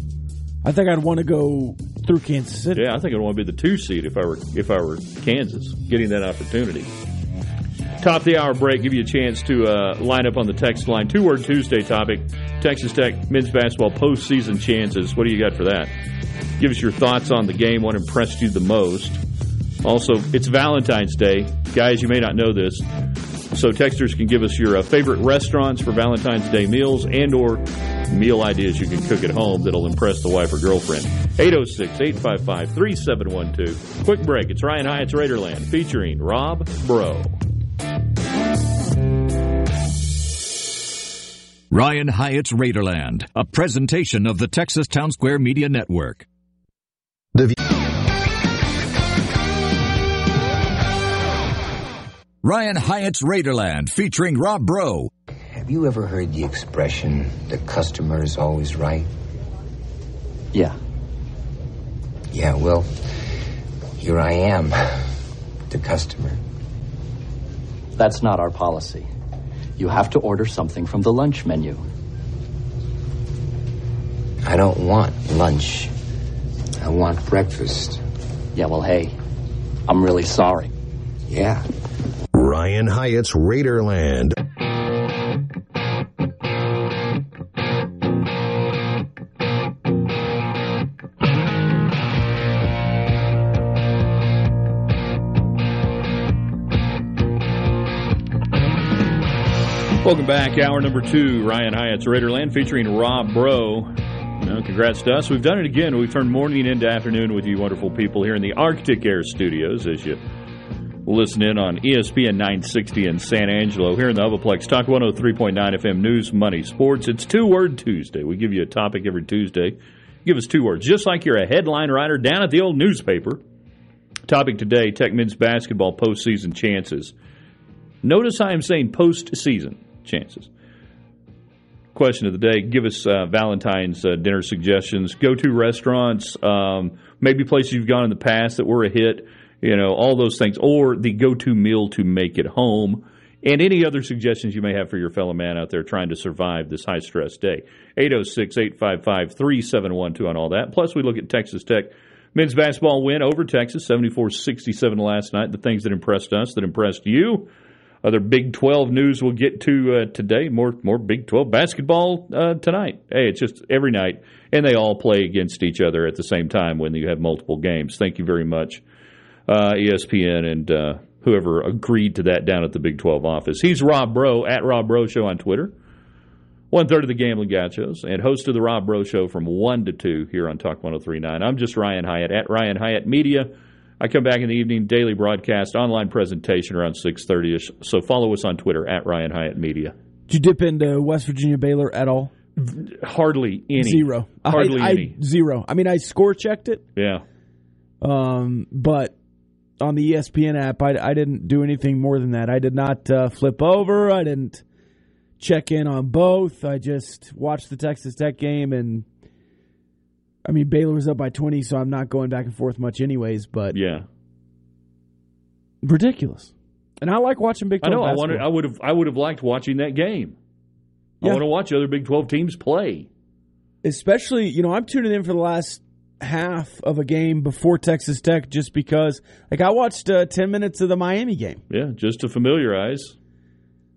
I think I'd want to go through Kansas City. Yeah, I think I'd want to be the two seed if I were if I were Kansas, getting that opportunity. Top of the hour break, give you a chance to uh, line up on the text line. Two word Tuesday topic: Texas Tech men's basketball postseason chances. What do you got for that? Give us your thoughts on the game. What impressed you the most? Also, it's Valentine's Day, guys. You may not know this, so texters can give us your uh, favorite restaurants for Valentine's Day meals and/or meal ideas you can cook at home that'll impress the wife or girlfriend. 806-855-3712. Quick break. It's Ryan Hyatt's Raiderland featuring Rob Bro. Ryan Hyatt's Raiderland, a presentation of the Texas Town Square Media Network. The Ryan Hyatt's Raiderland, featuring Rob Bro. Have you ever heard the expression, the customer is always right? Yeah. Yeah, well, here I am, the customer. That's not our policy. You have to order something from the lunch menu. I don't want lunch. I want breakfast. Yeah, well, hey, I'm really sorry. Yeah. Ryan Hyatt's Raiderland. Welcome back. Hour number two, Ryan Hyatt's Raiderland featuring Rob Bro. Know, congrats to us. We've done it again. We've turned morning into afternoon with you wonderful people here in the Arctic Air Studios as you Listen in on ESPN 960 in San Angelo. Here in the Hubaplex, Talk 103.9 FM News, Money, Sports. It's Two Word Tuesday. We give you a topic every Tuesday. Give us two words, just like you're a headline writer down at the old newspaper. Topic today Tech men's basketball postseason chances. Notice I am saying postseason chances. Question of the day give us uh, Valentine's uh, dinner suggestions. Go to restaurants, um, maybe places you've gone in the past that were a hit, you know, all those things, or the go to meal to make it home. And any other suggestions you may have for your fellow man out there trying to survive this high stress day. 806 855 3712 on all that. Plus, we look at Texas Tech men's basketball win over Texas, 74 67 last night. The things that impressed us, that impressed you. Other Big 12 news we'll get to uh, today. More more Big 12 basketball uh, tonight. Hey, it's just every night. And they all play against each other at the same time when you have multiple games. Thank you very much, uh, ESPN and uh, whoever agreed to that down at the Big 12 office. He's Rob Bro at Rob Bro Show on Twitter. One third of the Gambling Gauchos and host of the Rob Bro Show from 1 to 2 here on Talk 1039. I'm just Ryan Hyatt at Ryan Hyatt Media. I come back in the evening, daily broadcast, online presentation around 6.30ish. So follow us on Twitter at Ryan Hyatt Media. Did you dip into West Virginia Baylor at all? Hardly any. Zero. Hardly I, any. I, zero. I mean, I score checked it, Yeah. um, but on the ESPN app, I, I didn't do anything more than that. I did not uh, flip over. I didn't check in on both. I just watched the Texas Tech game, and I mean, Baylor was up by 20, so I'm not going back and forth much, anyways, but Yeah. ridiculous. And I like watching Big I 12 know. I basketball. wanted. I would have. I would have liked watching that game. I want to watch other Big Twelve teams play. especially you know i'm tuning in for the last half of a game before texas tech just because like i watched uh, 10 minutes of the miami game Yeah, just to familiarize.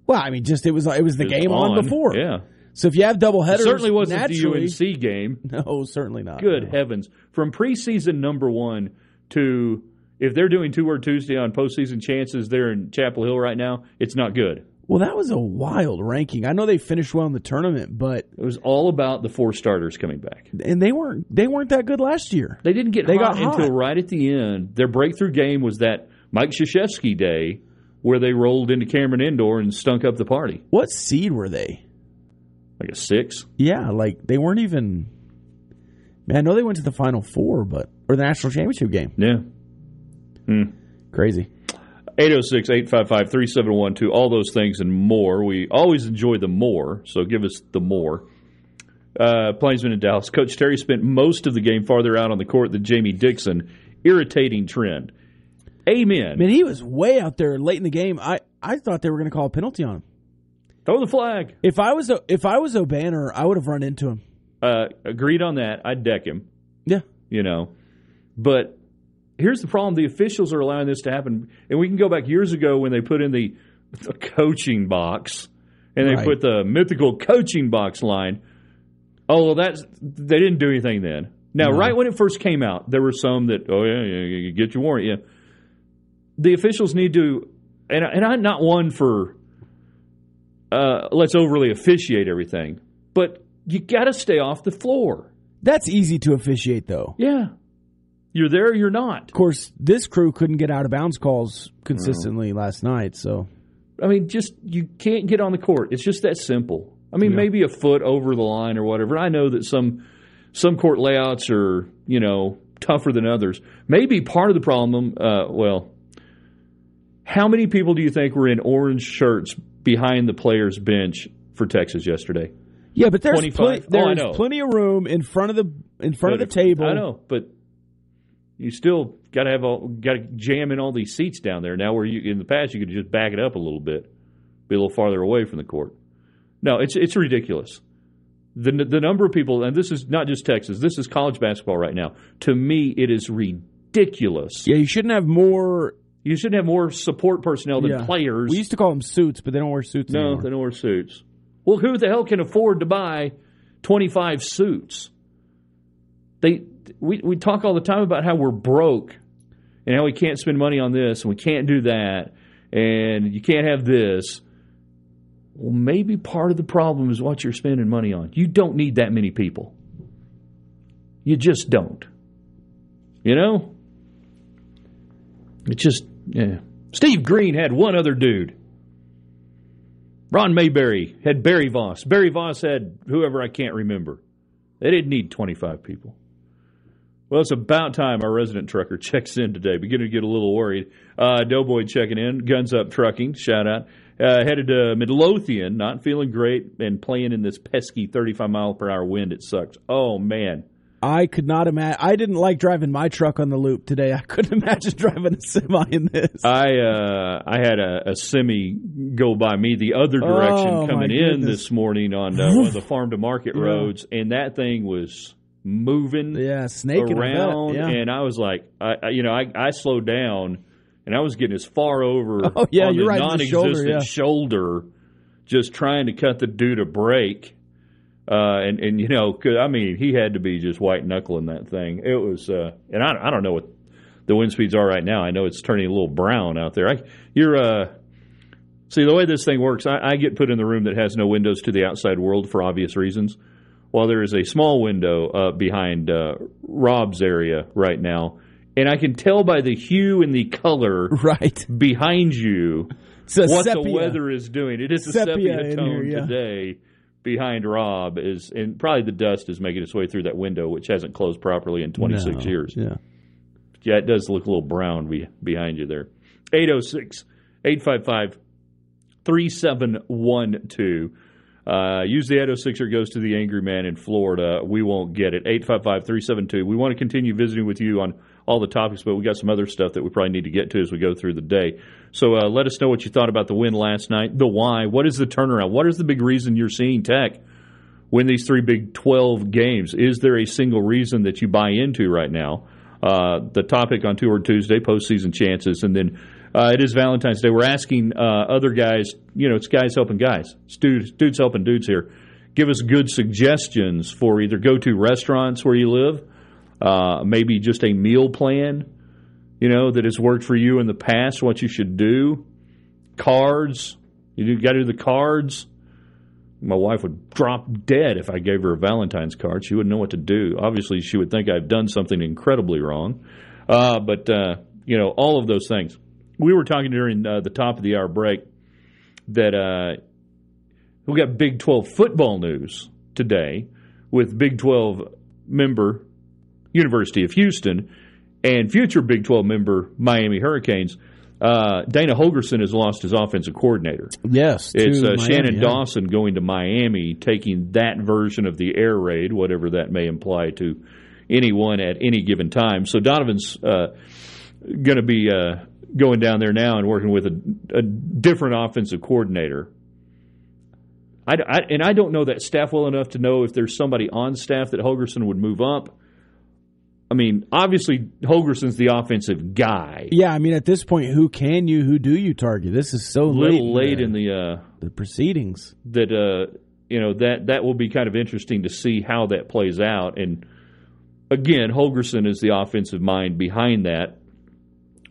well i mean just it was it was the It's game on, before Yeah, so if you have double it headers certainly wasn't naturally, the UNC game. [LAUGHS] no certainly not Good No. heavens! From preseason number one to if they're doing two word Tuesday on postseason chances, they're in Chapel Hill right now. It's not good. Well that was a wild ranking i know they finished well in the tournament but It was all about the four starters coming back. and they weren't they weren't that good last year They didn't get They got hot. until right at the end. Their breakthrough game was that Mike Krzyzewski day where they rolled into Cameron Indoor and stunk up the party. what seed were they Like a six. yeah like they weren't even man i know they went to the final four but or the national championship game Yeah. Hmm. crazy 806 855 3712, all those things and more. We always enjoy the more, so give us the more. Uh, Plainsman in Dallas. Coach Terry spent most of the game farther out on the court than Jamie Dixon. Irritating trend. Amen. I mean, he was way out there late in the game. I, I thought they were going to call a penalty on him. Throw the flag. If I was a, if I was Obanor, I would have run into him. Uh, agreed on that. I'd deck him, Yeah, you know. But here's the problem the officials are allowing this to happen. And we can go back years ago when they put in the, the coaching box and they Right. put the mythical coaching box line. Oh, well, that's they didn't do anything then. Now, right when it first came out, there were some that, oh yeah, yeah, you get your warrant. Yeah, the officials need to, and and I'm not one for uh, let's overly officiate everything, but you got to stay off the floor. that's easy to officiate though. Yeah, you're there, you're not. Of course, this crew couldn't get out of bounds calls consistently last night. So I mean, just you can't get on the court. It's just that simple. I mean, maybe a foot over the line or whatever. I know that some some court layouts are you know tougher than others. Maybe part of the problem. Uh, well, how many people do you think were in orange shirts behind the players' bench for Texas yesterday? yeah, but there's 25? plenty, Oh, I there's know. plenty of room in front of the in front of the if- table. I know, but you still got to have all got to jam in all these seats down there. Now, where you in the past you could just back it up a little bit, be a little farther away from the court. No, it's it's ridiculous. The the number of people, and this is not just Texas. This is college basketball right now. To me, it is ridiculous. Yeah, you shouldn't have more. You shouldn't have more support personnel than yeah. players. We used to call them suits, but they don't wear suits anymore. No, anymore. they don't wear suits. Well, who the hell can afford to buy 25 suits? They we, we talk all the time about how we're broke and how we can't spend money on this and we can't do that and you can't have this. Well, maybe part of the problem is what you're spending money on. You don't need that many people. You just don't. You know? It's just, yeah. Steve Green had one other dude. Ron Mayberry had Barry Voss. Barry Voss had whoever I can't remember. They didn't need 25 people. Well, it's about time our resident trucker checks in today. Beginning to get a little worried. Uh, Doughboy checking in. Guns Up Trucking, shout out. Uh, headed to Midlothian, not feeling great, and playing in this pesky 35 mile per hour wind. It sucks. Oh, man. I could not imagine. I didn't like driving my truck on the loop today. I couldn't [LAUGHS] imagine driving a semi in this. I uh, I had a, a, semi go by me the other direction oh, coming in this morning on uh, one of the farm to market [LAUGHS] yeah. roads, and that thing was moving, yeah, snaking around, yeah. and I was like, I, I, you know, I, I slowed down, and I was getting as far over [LAUGHS] oh, yeah, on you're the right non-existent the shoulder, yeah. shoulder, just trying to cut the dude a break uh, and and you know, cause, I mean, he had to be just white knuckling that thing. It was, uh, and I, I don't know what the wind speeds are right now. I know it's turning a little brown out there. I, you're, uh, see, the way this thing works, I, I get put in the room that has no windows to the outside world for obvious reasons. While there is a small window uh, behind uh, Rob's area right now, and I can tell by the hue and the color [LAUGHS] right behind you what sepia. the weather is doing. It is a sepia, sepia tone here, yeah. today behind Rob is, and probably the dust is making its way through that window, which hasn't closed properly in 26 no. years. Yeah. Yeah, it does look a little brown be, behind you there. 806 855 3712. Uh, use the 806 or goes to the angry man in Florida. We won't get it. 855 372. We want to continue visiting with you on all the topics, but we got some other stuff that we probably need to get to as we go through the day. So uh, let us know what you thought about the win last night, the why, what is the turnaround, what is the big reason you're seeing Tech win these three Big 12 games? Is there a single reason that you buy into right now? Uh, the topic on Word Tuesday, postseason chances, and then uh, it is Valentine's Day. We're asking uh, other guys, you know, it's guys helping guys, dudes, dudes helping dudes here. Give us good suggestions for either go to restaurants where you live uh, maybe just a meal plan, you know, that has worked for you in the past, what you should do. Cards, you got to do the cards. My wife would drop dead if I gave her a Valentine's card. She wouldn't know what to do. Obviously, she would think I've done something incredibly wrong. Uh, but, uh, you know, all of those things. We were talking during uh, the top of the hour break that uh, we got Big 12 football news today with Big 12 member University of Houston, and future Big 12 member Miami Hurricanes. Uh, Dana Holgorsen has lost his offensive coordinator. Yes, it's uh, Miami, Shannon yeah. Dawson going to Miami, taking that version of the air raid, whatever that may imply to anyone at any given time. So Donovan's uh, going to be uh, going down there now and working with a, a different offensive coordinator. I, I, and I don't know that staff well enough to know if there's somebody on staff that Holgorsen would move up. I mean, obviously Holgorsen's the offensive guy. Yeah, I mean, at this point, who can you, who do you target? This is so A little late in the uh, the proceedings. that uh, you know that that will be kind of interesting to see how that plays out. And again, Holgorsen is the offensive mind behind that.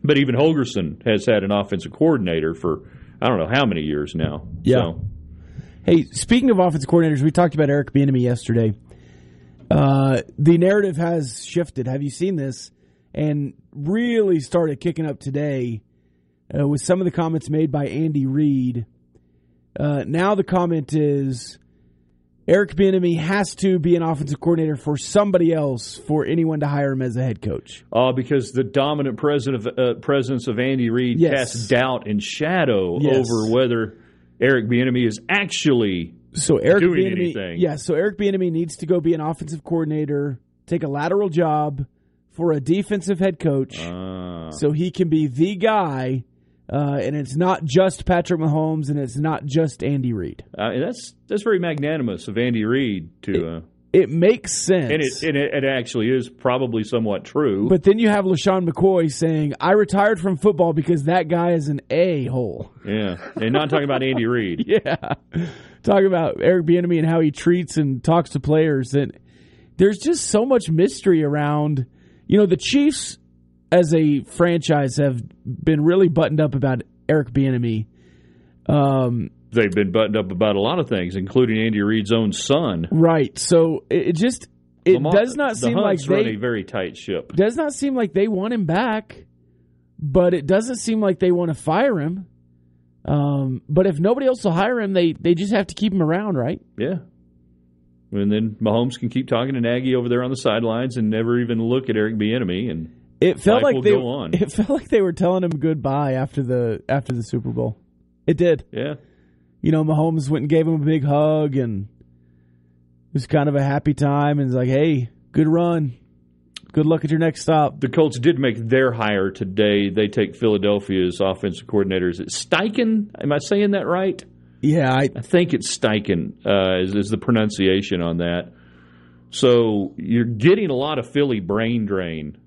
But even Holgorsen has had an offensive coordinator for I don't know how many years now. Yeah. So, Hey, speaking of offensive coordinators, we talked about Eric Bieniemy yesterday. Uh, the narrative has shifted. Have you seen this? And really started kicking up today uh, with some of the comments made by Andy Reid. Uh, now the comment is Eric Bieniemy has to be an offensive coordinator for somebody else for anyone to hire him as a head coach. uh, because the dominant of, uh, presence of Andy Reid Yes. casts doubt and shadow Yes. over whether Eric Bieniemy is actually So Eric doing Bieniemy, anything. yeah. So Eric Bieniemy needs to go be an offensive coordinator, take a lateral job for a defensive head coach, Uh, so he can be the guy. Uh, and it's not just Patrick Mahomes, and it's not just Andy Reid. uh, and that's that's very magnanimous of Andy Reid to. Uh, It makes sense. and it, and it, it actually is probably somewhat true. but then you have LeSean McCoy saying, I retired from football because that guy is an a hole. yeah, and not talking about Andy [LAUGHS] Reid. Yeah. talking about Eric Bieniemy and how he treats and talks to players. And there's just so much mystery around. You know, the Chiefs as a franchise have been really buttoned up about Eric Bieniemy. Um, They've been buttoned up about a lot of things, including Andy Reid's own son. right. So it, it just it Lamar- does not the seem like Hunts run they a very tight ship. does not seem like they want him back. but it doesn't seem like they want to fire him. Um, but if nobody else will hire him, they they just have to keep him around, right? Yeah. And then Mahomes can keep talking to Nagy over there on the sidelines and never even look at Eric Bieniemy, and It felt life like they it felt like they were telling him goodbye after the after the Super Bowl. It did. yeah, You know, Mahomes went and gave him a big hug, and it was kind of a happy time. And it's like, hey, good run, good luck at your next stop. the Colts did make their hire today. They take Philadelphia's offensive coordinator. Is it Steichen? Am I saying that right? Yeah, I I think it's Steichen uh, is, is the pronunciation on that. So you're getting a lot of Philly brain drain,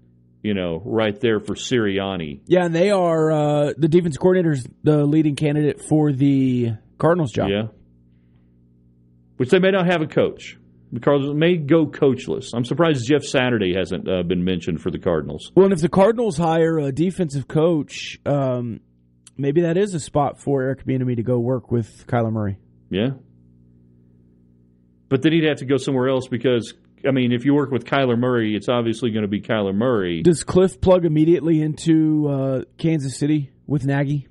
you know, right there for Sirianni. yeah, and they are uh, the defense coordinator's the leading candidate for the Cardinals job. Yeah. Which they may not have a coach. The Cardinals may go coachless. I'm surprised Jeff Saturday hasn't uh, been mentioned for the Cardinals. Well, and if the Cardinals hire a defensive coach, um, maybe that is a spot for Eric Bieniemy to go work with Kyler Murray. Yeah. But then he'd have to go somewhere else because, I mean, if you work with Kyler Murray, it's obviously going to be Kyler Murray. Does Cliff plug immediately into uh, Kansas City with Nagy?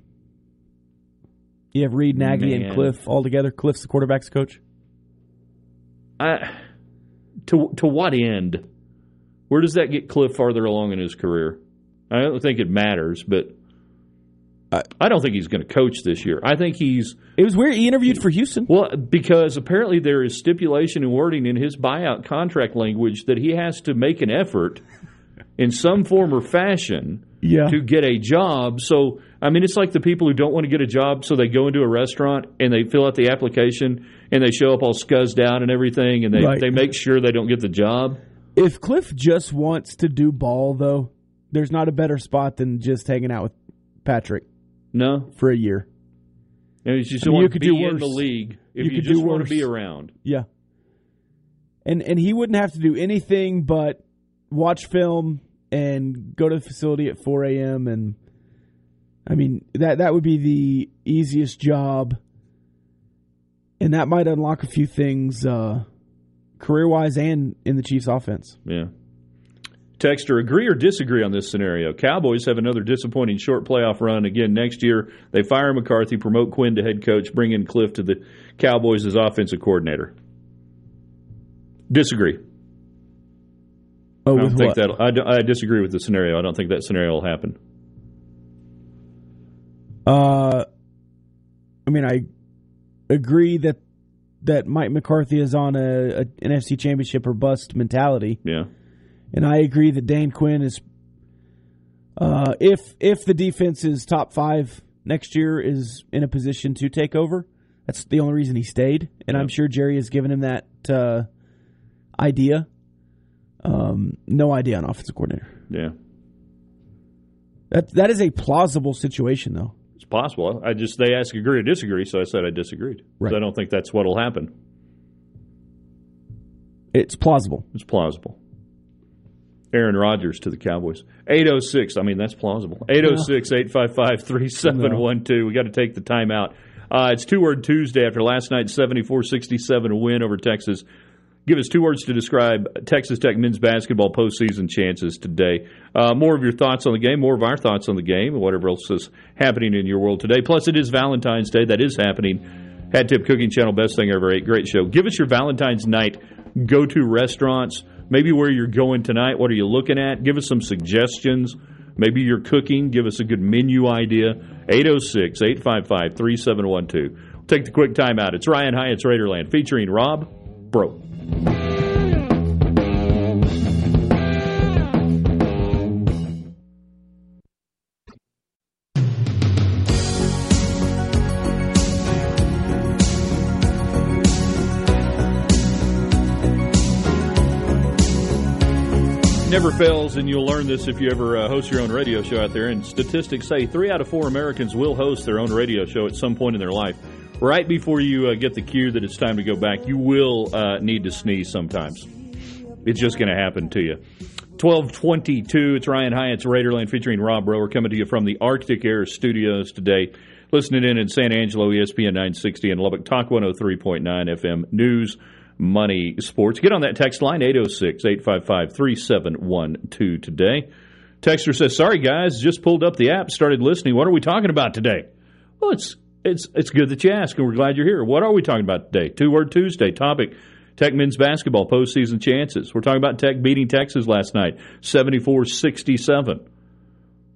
You have Reid, Nagy, Man. and Cliff all together. Cliff's the quarterback's coach. I, to to what end? Where does that get Cliff farther along in his career? I don't think it matters, but I, don't think he's going to coach this year. I think he's It was weird. He interviewed for Houston. well because apparently there is stipulation and wording in his buyout contract language that he has to make an effort in some form or fashion Yeah. to get a job. So I mean, it's like the people who don't want to get a job, so they go into a restaurant and they fill out the application and they show up all scuzzed out and everything, and they Right. they make sure they don't get the job. If Cliff just wants to do ball, though, there's not a better spot than just hanging out with Patrick No, for a year. and you just I mean, want you to could be do in worse. the league. If You you, could just do want to be around, Yeah. And and he wouldn't have to do anything but watch film and go to the facility at 4 a.m. and I mean that that would be the easiest job, and that might unlock a few things uh, career wise and in the Chiefs' offense. yeah. Texter, agree or disagree on this scenario? Cowboys have another disappointing short playoff run again next year. They fire McCarthy, promote Quinn to head coach, bring in Cliff to the Cowboys as offensive coordinator. Disagree. Oh, I don't think that. I, I disagree with the scenario. I don't think that scenario will happen. Uh, I mean, I agree that that Mike McCarthy is on a, a NFC Championship or bust mentality. Yeah. And I agree that Dan Quinn is. Uh, if if the defense is top five next year, is in a position to take over. That's the only reason he stayed, and I'm sure Jerry has given him that uh, idea. Um, no idea on offensive coordinator. Yeah. That that is a plausible situation, though. It's possible. I just they asked agree or disagree, so I said I disagreed. Right. I don't think that's what'll happen. It's plausible. It's plausible. Aaron Rodgers to the Cowboys. 806. I mean, that's plausible. 806 855 3712. We got to take the time out. Uh, it's two word Tuesday after last night's 74 67 win over Texas. Give us two words to describe Texas Tech men's basketball postseason chances today. Uh, more of your thoughts on the game, more of our thoughts on the game, and whatever else is happening in your world today. Plus, it is Valentine's Day. That is happening. Hat Tip Cooking Channel, best thing ever ate. Great show. Give us your Valentine's night go to restaurants, maybe where you're going tonight. What are you looking at? Give us some suggestions. Maybe you're cooking. Give us a good menu idea. 806 855 3712. Take the quick time out. It's Ryan Hyatt's Raiderland featuring Rob Bro. And you'll learn this if you ever uh, host your own radio show out there. And statistics say three out of four Americans will host their own radio show at some point in their life. Right before you uh, get the cue that it's time to go back, you will uh, need to sneeze sometimes. It's just going to happen to you. 1222, it's Ryan Hyatt's Raiderland featuring Rob Bro coming to you from the Arctic Air Studios today. Listening in in San Angelo, ESPN 960, and Lubbock, Talk 103.9 FM News, Money, Sports. Get on that text line, 806 855 3712 today. Texter says, "Sorry guys, just pulled up the app, started listening. What are we talking about today?" Well, it's it's it's good that you ask, and we're glad you're here. What are we talking about today? Two Word Tuesday topic: Tech men's basketball postseason chances. We're talking about Tech beating Texas last night, 74-67.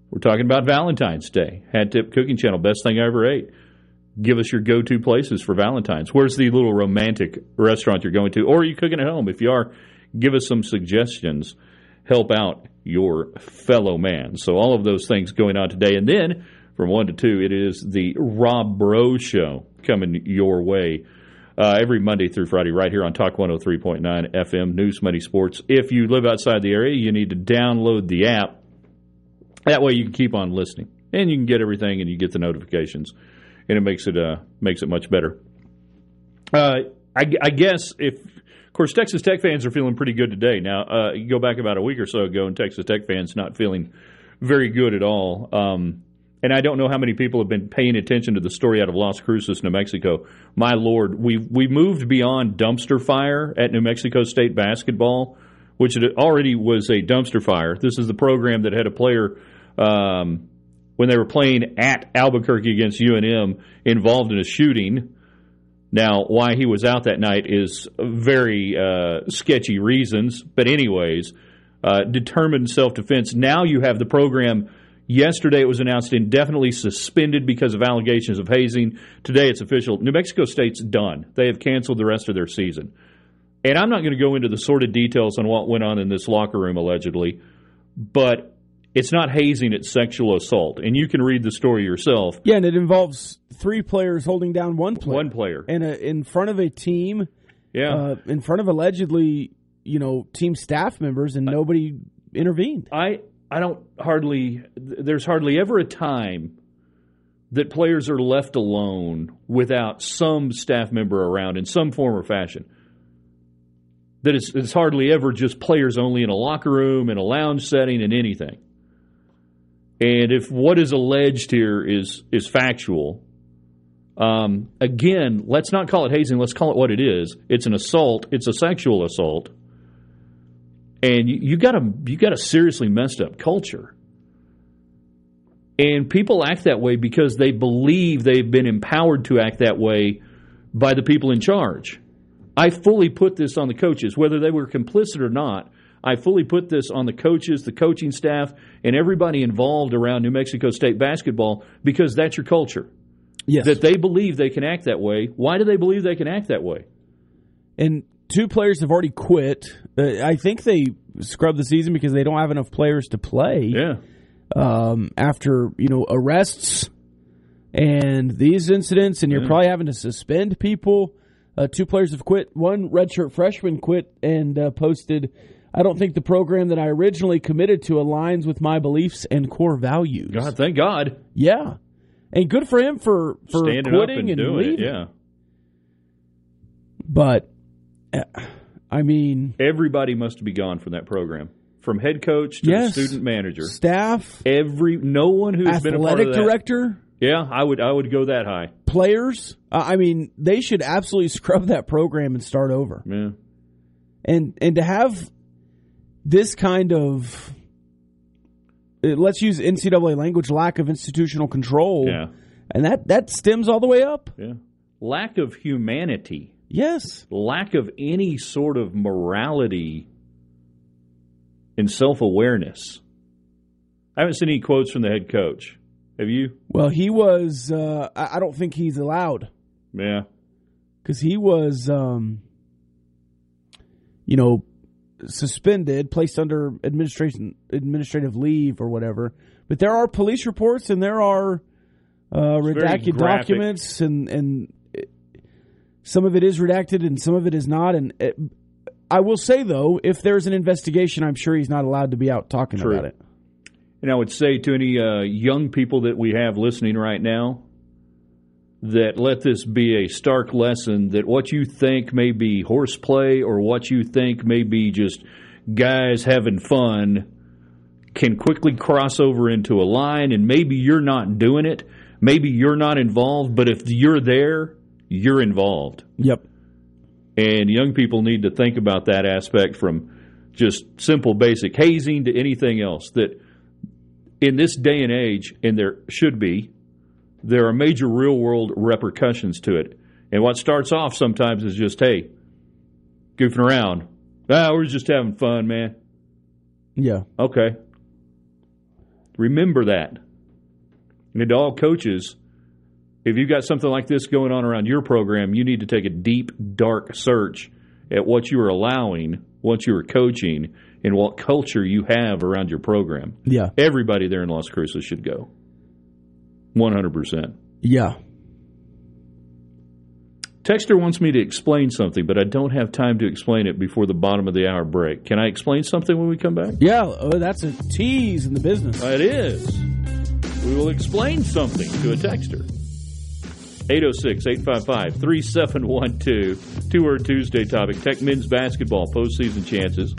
We're talking about Valentine's Day. Hat Tip Cooking Channel, best thing I ever ate. Give us your go-to places for Valentine's. Where's the little romantic restaurant you're going to, or are you cooking at home? If you are, give us some suggestions. Help out your fellow man. So all of those things going on today, and then from one to two, it is the Rob Bro Show coming your way. Uh, every Monday through Friday, right here on Talk 103.9 FM, News Money Sports. If you live outside the area, you need to download the app that way you can keep on listening, and you can get everything, and you get the notifications, and it makes it uh, makes it much better. Uh, I, I, guess if, of course, Texas Tech fans are feeling pretty good today. Now, uh, you go back about a week or so ago, and Texas Tech fans not feeling very good at all. Um, and I don't know how many people have been paying attention to the story out of Las Cruces, New Mexico. My lord, we we moved beyond dumpster fire at New Mexico State basketball, which already was a dumpster fire. This is the program that had a player um, when they were playing at Albuquerque against UNM involved in a shooting. Now, why he was out that night is very uh, sketchy reasons, but anyways, uh, determined self defense. Now you have the program. Yesterday it was announced indefinitely suspended because of allegations of hazing. Today it's official. New Mexico State's done. They have canceled the rest of their season. And I'm not going to go into the sordid details on what went on in this locker room allegedly, but it's not hazing, it's sexual assault. And you can read the story yourself. Yeah, and it involves three players holding down one player. One player. And a, in front of a team. Yeah. Uh, in front of allegedly, you know, team staff members, and nobody intervened. I, I don't hardly, there's hardly ever a time that players are left alone without some staff member around in some form or fashion that it's, it's, hardly ever just players only in a locker room, in a lounge setting, in anything. And if what is alleged here is is factual, um, again, let's not call it hazing. Let's call it what it is. It's an assault. It's a sexual assault, and you, you got a you got a seriously messed up culture. And people act that way because they believe they've been empowered to act that way by the people in charge. I fully put this on the coaches, whether they were complicit or not. I fully put this on the coaches, the coaching staff, and everybody involved around New Mexico State basketball because that's your culture. Yes. That they believe they can act that way. Why do they believe they can act that way? And two players have already quit. Uh, I think they scrubbed the season because they don't have enough players to play. Yeah. Um, after you know arrests and these incidents, and you're yeah. probably having to suspend people. Uh, two players have quit. One redshirt freshman quit and uh, posted I don't think the program that I originally committed to aligns with my beliefs and core values. God, thank God. Yeah, and good for him for for Standing quitting and, and leaving. It, yeah, but eh, I mean, everybody must be gone from that program, from head coach to yes, the student manager, staff, every no one who's been a part of that. director. Yeah, I would I would go that high. Players, I mean, they should absolutely [LAUGHS] scrub that program and start over. Yeah. And and to have this kind of uh, let's use NCAA language lack of institutional control. Yeah. And that that stems all the way up. Yeah. Lack of humanity. Yes. Lack of any sort of morality and self-awareness. I haven't seen any quotes from the head coach. Have you? Well, he was uh, I don't think he's allowed. Yeah. Cuz he was um you know suspended, placed under administration administrative leave or whatever. But there are police reports and there are uh, redacted documents, and and it, some of it is redacted and some of it is not. And it, I will say though, if there's an investigation, I'm sure he's not allowed to be out talking True. about it. And I would say to any uh, young people that we have listening right now, that let this be a stark lesson that what you think may be horseplay or what you think may be just guys having fun can quickly cross over into a line and maybe you're not doing it. Maybe you're not involved but if you're there you're involved. Yep. And young people need to think about that aspect from just simple basic hazing to anything else that in this day and age, and there should be, there are major real world repercussions to it. And what starts off sometimes is just, hey, goofing around. Ah, we're just having fun, man. Yeah. Okay. Remember that. And to all coaches, if you've got something like this going on around your program, you need to take a deep, dark search at what you are allowing, what you are coaching, and what culture you have around your program. Yeah. Everybody there in Las Cruces should go. 100%. Yeah. Texter wants me to explain something, but I don't have time to explain it before the bottom of the hour break. Can I explain something when we come back? Yeah, oh, that's a tease in the business. It is. We will explain something to a texter. 806 855 3712. Two word Tuesday topic Tech men's basketball postseason chances.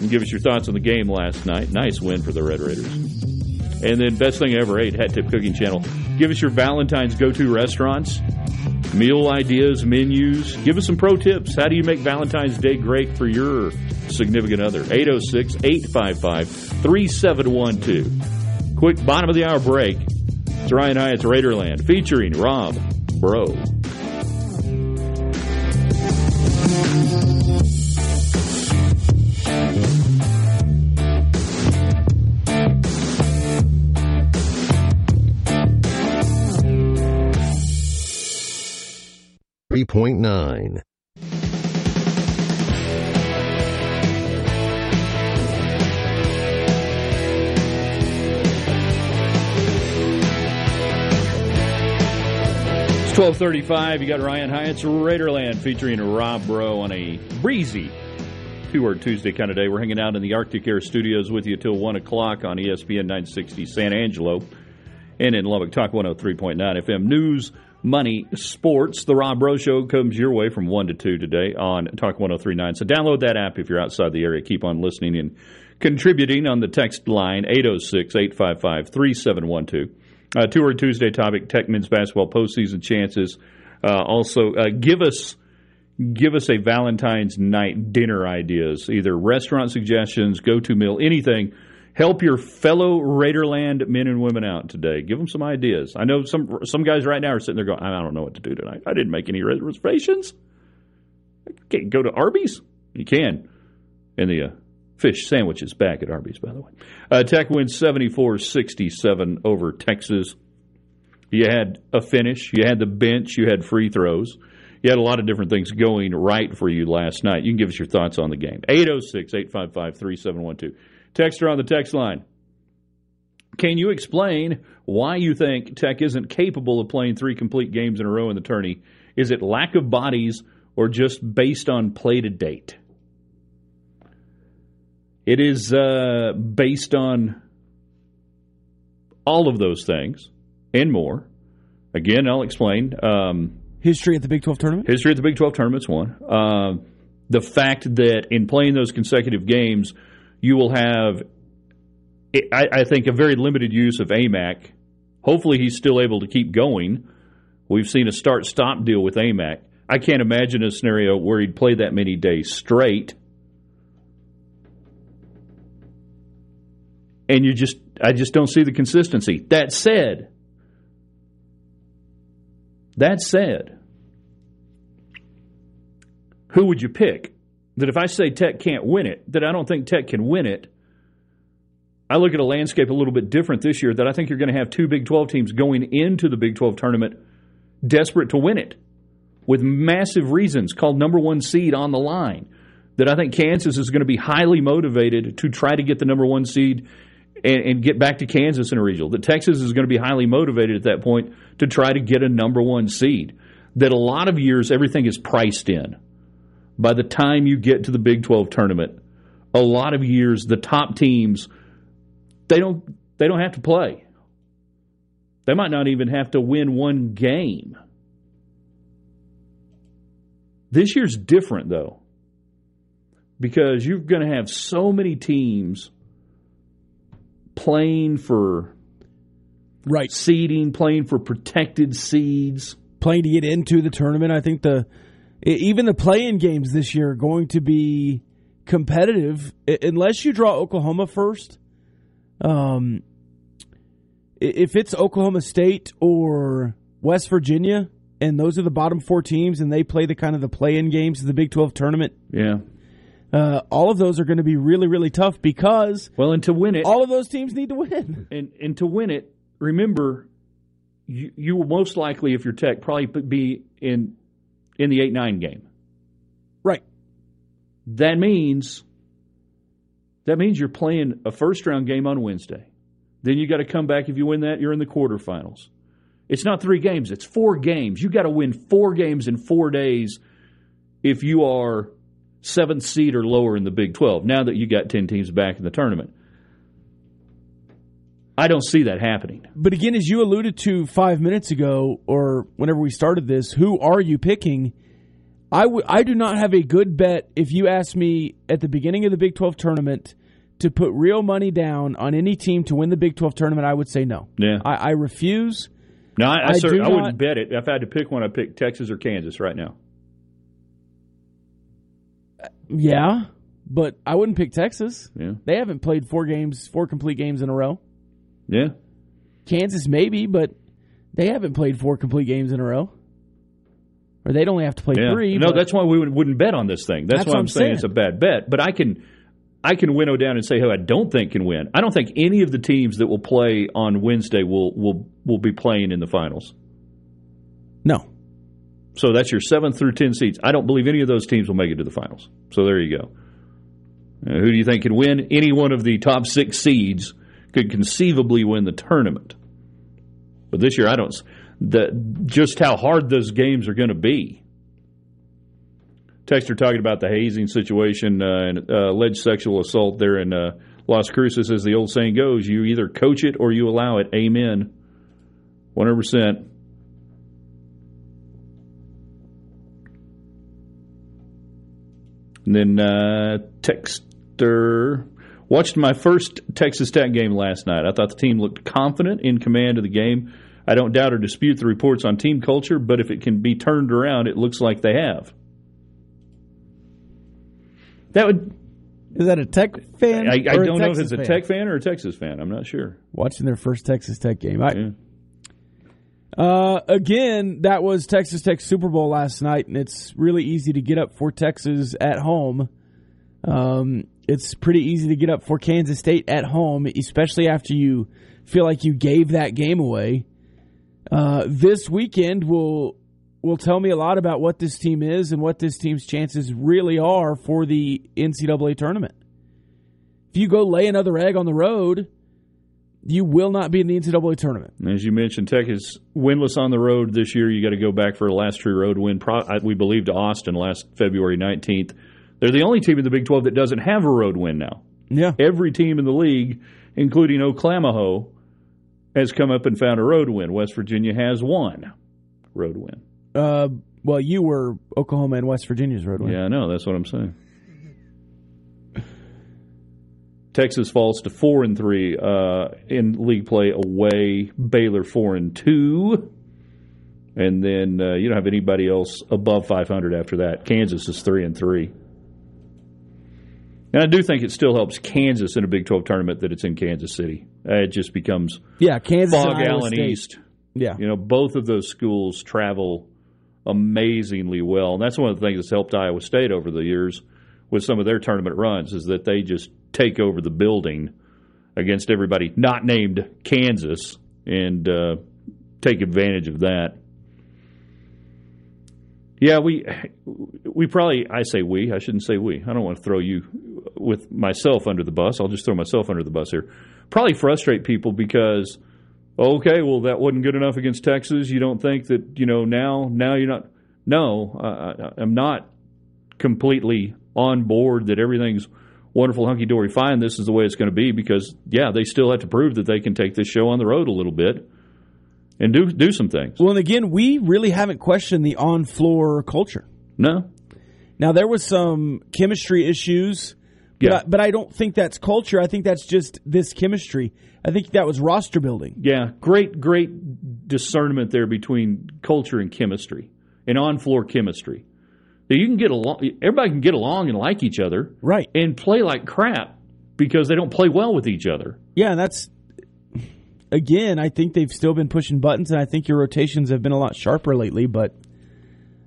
And give us your thoughts on the game last night. Nice win for the Red Raiders. And then, best thing I ever ate, Hat Tip Cooking Channel. Give us your Valentine's go to restaurants, meal ideas, menus. Give us some pro tips. How do you make Valentine's Day great for your significant other? 806 855 3712. Quick bottom of the hour break. It's Ryan Hyatt's Raiderland featuring Rob Bro. It's 1235. You got Ryan Hyatt's Raiderland featuring Rob Bro on a breezy two-word Tuesday kind of day. We're hanging out in the Arctic Air Studios with you till 1 o'clock on ESPN 960 San Angelo and in Lubbock Talk 103.9 FM. News, money, sports. The Rob Bro Show comes your way from 1 to 2 today on Talk 1039. So download that app if you're outside the area. Keep on listening and contributing on the text line 806 855 3712. Uh, Two word Tuesday topic: Tech men's basketball postseason chances. Uh, also, uh, give us give us a Valentine's night dinner ideas, either restaurant suggestions, go to meal, anything. Help your fellow Raiderland men and women out today. Give them some ideas. I know some some guys right now are sitting there going, "I don't know what to do tonight. I didn't make any reservations. I can't go to Arby's. You can." in the uh, fish sandwiches back at Arby's, by the way. Uh, Tech wins 74 67 over Texas. You had a finish, you had the bench, you had free throws. You had a lot of different things going right for you last night. You can give us your thoughts on the game. 806 855 3712. Texter on the text line. Can you explain why you think Tech isn't capable of playing three complete games in a row in the tourney? Is it lack of bodies or just based on play to date? It is uh, based on all of those things and more. Again, I'll explain. Um, history at the Big 12 tournament? History at the Big 12 tournament's one. Uh, the fact that in playing those consecutive games, you will have, I, I think, a very limited use of Aimaq. Hopefully, he's still able to keep going. We've seen a start stop deal with Aimaq. I can't imagine a scenario where he'd play that many days straight. And you just, I just don't see the consistency. That said, that said, who would you pick? That if I say Tech can't win it, that I don't think Tech can win it, I look at a landscape a little bit different this year that I think you're going to have two Big 12 teams going into the Big 12 tournament desperate to win it with massive reasons called number one seed on the line. That I think Kansas is going to be highly motivated to try to get the number one seed and, and, get back to Kansas in a regional. That Texas is going to be highly motivated at that point to try to get a number one seed. That a lot of years everything is priced in. By the time you get to the Big 12 tournament, a lot of years the top teams they don't they don't have to play. They might not even have to win one game. This year's different though. Because you're going to have so many teams playing for right seeding, playing for protected seeds, playing to get into the tournament. I think the even the play-in games this year are going to be competitive unless you draw Oklahoma first. Um, if it's Oklahoma State or West Virginia, and those are the bottom four teams, and they play the kind of the play-in games of the Big Twelve tournament. Yeah. Uh, all of those are going to be really, really tough because well, and to win it, all of those teams need to win. [LAUGHS] And and to win it, remember, you, you will most likely, if you're Tech, probably be in in the eight nine game. Right. That means that means you're playing a first round game on Wednesday. Then you got to come back. If you win that, you're in the quarterfinals. It's not three games; it's four games. You got to win four games in four days if you are seventh seed or lower in the Big Twelve. Now that you got ten teams back in the tournament. I don't see that happening. But again, as you alluded to five minutes ago, or whenever we started this, who are you picking? I, w- I do not have a good bet if you ask me at the beginning of the Big 12 tournament to put real money down on any team to win the Big 12 tournament. I would say no. Yeah. I, I refuse. No, I, I, I do I not- wouldn't bet it. If I had to pick one, I'd pick Texas or Kansas right now. Uh, yeah, but I wouldn't pick Texas. Yeah. They haven't played four games, four complete games in a row. Yeah. Kansas maybe, but they haven't played four complete games in a row. Or they'd only have to play Yeah. three. No, that's why we would- wouldn't bet on this thing. That's, That's why I'm I'm saying, saying. it's a bad bet. But I can, I can winnow down and say who I don't think can win. I don't think any of the teams that will play on Wednesday will will will be playing in the finals. No. So that's your seven through ten seeds. I don't believe any of those teams will make it to the finals. So there you go. Uh, who do you think can win? Any one of the top six seeds could conceivably win the tournament. But this year, I don't. The just how hard those games are going to be. Texter talking about the hazing situation uh, and uh, alleged sexual assault there in uh, Las Cruces. As the old saying goes, you either coach it or you allow it. Amen. One hundred percent. And then uh, Texter watched my first Texas Tech game last night. I thought the team looked confident in command of the game. I don't doubt or dispute the reports on team culture, but if it can be turned around, it looks like they have. That would. Is that a Tech fan? I, I don't know if it's a fan? Tech fan or a Texas fan. I'm not sure. Watching their first Texas Tech game. I, Uh, again, that was Texas Tech Super Bowl last night, and it's really easy to get up for Texas at home. Um, it's pretty easy to get up for Kansas State at home, especially after you feel like you gave that game away. Uh, this weekend will will tell me a lot about what this team is and what this team's chances really are for the NCAA tournament. If you go lay another egg on the road, you will not be in the NCAA tournament. As you mentioned, Tech is winless on the road this year. You got to go back for a last true road win. We believe to Austin last February 19th. They're the only team in the Big 12 that doesn't have a road win now. Yeah. Every team in the league, including Oklahoma, has come up and found a road win. West Virginia has one road win. Uh, well, you were Oklahoma and West Virginia's road win. Yeah, I know. That's what I'm saying. Texas falls to four and three uh, in league play away. Baylor four and two, and then uh, you don't have anybody else above 500 after that. Kansas is three and three, and I do think it still helps Kansas in a Big 12 tournament that it's in Kansas City. Uh, it just becomes Yeah, Kansas and Phog Allen State. East. Yeah. You know, both of those schools travel amazingly well. And that's one of the things that's helped Iowa State over the years with some of their tournament runs is that they just take over the building against everybody not named Kansas and uh, take advantage of that. Yeah, we we probably I say we, I shouldn't say we. I don't want to throw you with myself under the bus. I'll just throw myself under the bus here. Probably frustrate people because okay, well that wasn't good enough against Texas. You don't think that you know now now you're not. No, I, I'm not completely on board that everything's wonderful, hunky dory, fine. This is the way it's going to be because yeah, they still have to prove that they can take this show on the road a little bit and do do some things. Well, and again, we really haven't questioned the on floor culture. No, Now there was some chemistry issues, but, Yeah. I, but I don't think that's culture. I think that's just this chemistry. I think that was roster building. Yeah, great, great discernment there between culture and chemistry, and on-floor chemistry. That you can get along, everybody can get along and like each other, right? And play like crap because they don't play well with each other. Yeah, that's again, I think they've still been pushing buttons, and I think your rotations have been a lot sharper lately. But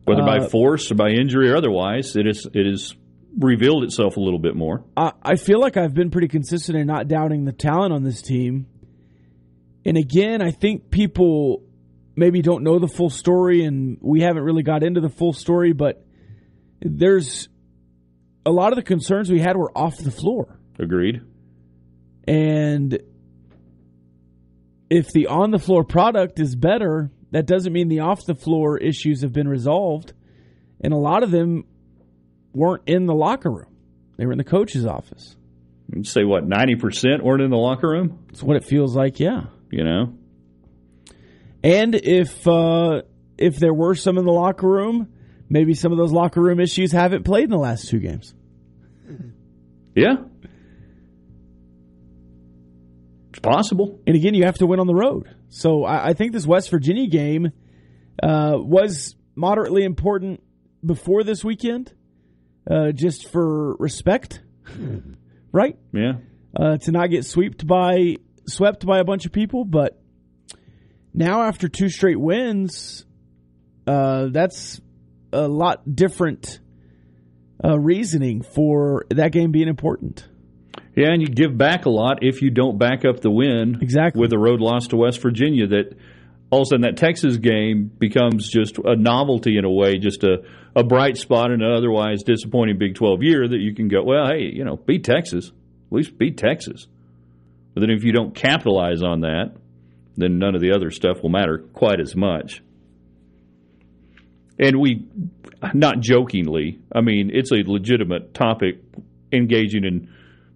whether uh, by force or by injury or otherwise, it is it is revealed itself a little bit more. I, I feel like I've been pretty consistent in not doubting the talent on this team. And again, I think people maybe don't know the full story, and we haven't really got into the full story, but there's a lot of the concerns we had were off the floor. Agreed. And if the on the floor product is better, that doesn't mean the off the floor issues have been resolved. And a lot of them weren't in the locker room, they were in the coach's office. Say what, 90% weren't in the locker room? That's what it feels like, yeah. You know? And if uh, if there were some in the locker room, maybe some of those locker room issues haven't played in the last two games. Yeah. It's possible. And again, you have to win on the road. So I, I think this West Virginia game uh, was moderately important before this weekend, uh, just for respect, right? Yeah. Uh, to not get swept by swept by a bunch of people, but now after two straight wins, uh, that's a lot different uh, reasoning for that game being important. Yeah, and you give back a lot if you don't back up the win exactly with a road loss to West Virginia. That all of a sudden that Texas game becomes just a novelty in a way, just a, a bright spot in an otherwise disappointing Big Twelve year that you can go, well, hey, you know, beat Texas, at least beat Texas. But then if you don't capitalize on that, then none of the other stuff will matter quite as much. And we, not jokingly, I mean, it's a legitimate topic engaging in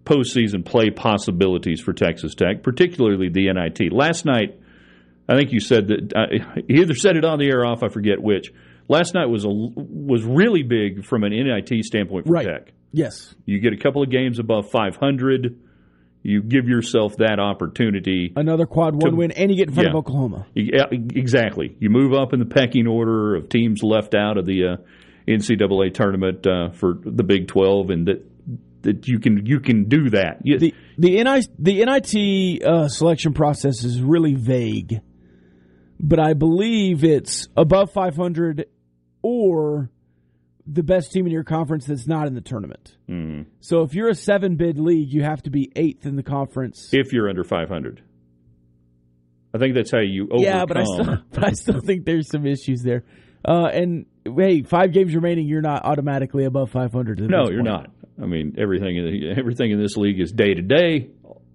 postseason play possibilities for Texas Tech, particularly the NIT. Last night, I think you said that uh, either said it on the air or off. I forget which. Last night was a was really big from an NIT standpoint for right. Tech. Yes, you get a couple of games above 500. You give yourself that opportunity. Another quad one to, win, and you get in front yeah, of Oklahoma. Yeah, exactly. You move up in the pecking order of teams left out of the uh, NCAA tournament uh, for the Big 12, and that that you can you can do that. You, the the NIT the NIT uh, selection process is really vague, but I believe it's above 500 or the best team in your conference that's not in the tournament. Mm-hmm. So if you're a seven bid league, you have to be eighth in the conference if you're under 500. I think that's how you overcome. Yeah, but I still, [LAUGHS] but I still think there's some issues there. Uh, and hey, five games remaining, you're not automatically above 500. No, you're not. I mean, everything in everything in this league is day to day.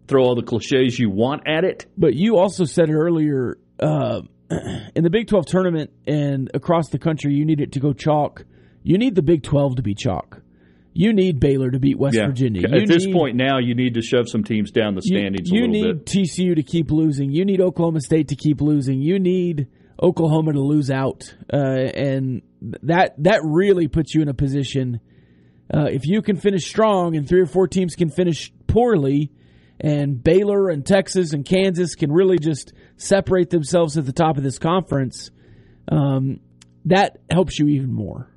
Throw all the cliches you want at it. But you also said it earlier uh, [CLEARS THROAT] in the Big 12 tournament and across the country, you need it to go chalk. You need the Big 12 to be chalk. You need Baylor to beat West yeah. Virginia. You At this need, point now, you need to shove some teams down the standings you, you need bit. TCU to keep losing. You need Oklahoma State to keep losing. You need Oklahoma to lose out, uh, and that that really puts you in a position. Uh, if you can finish strong, and three or four teams can finish poorly, and Baylor and Texas and Kansas can really just separate themselves at the top of this conference, um, that helps you even more.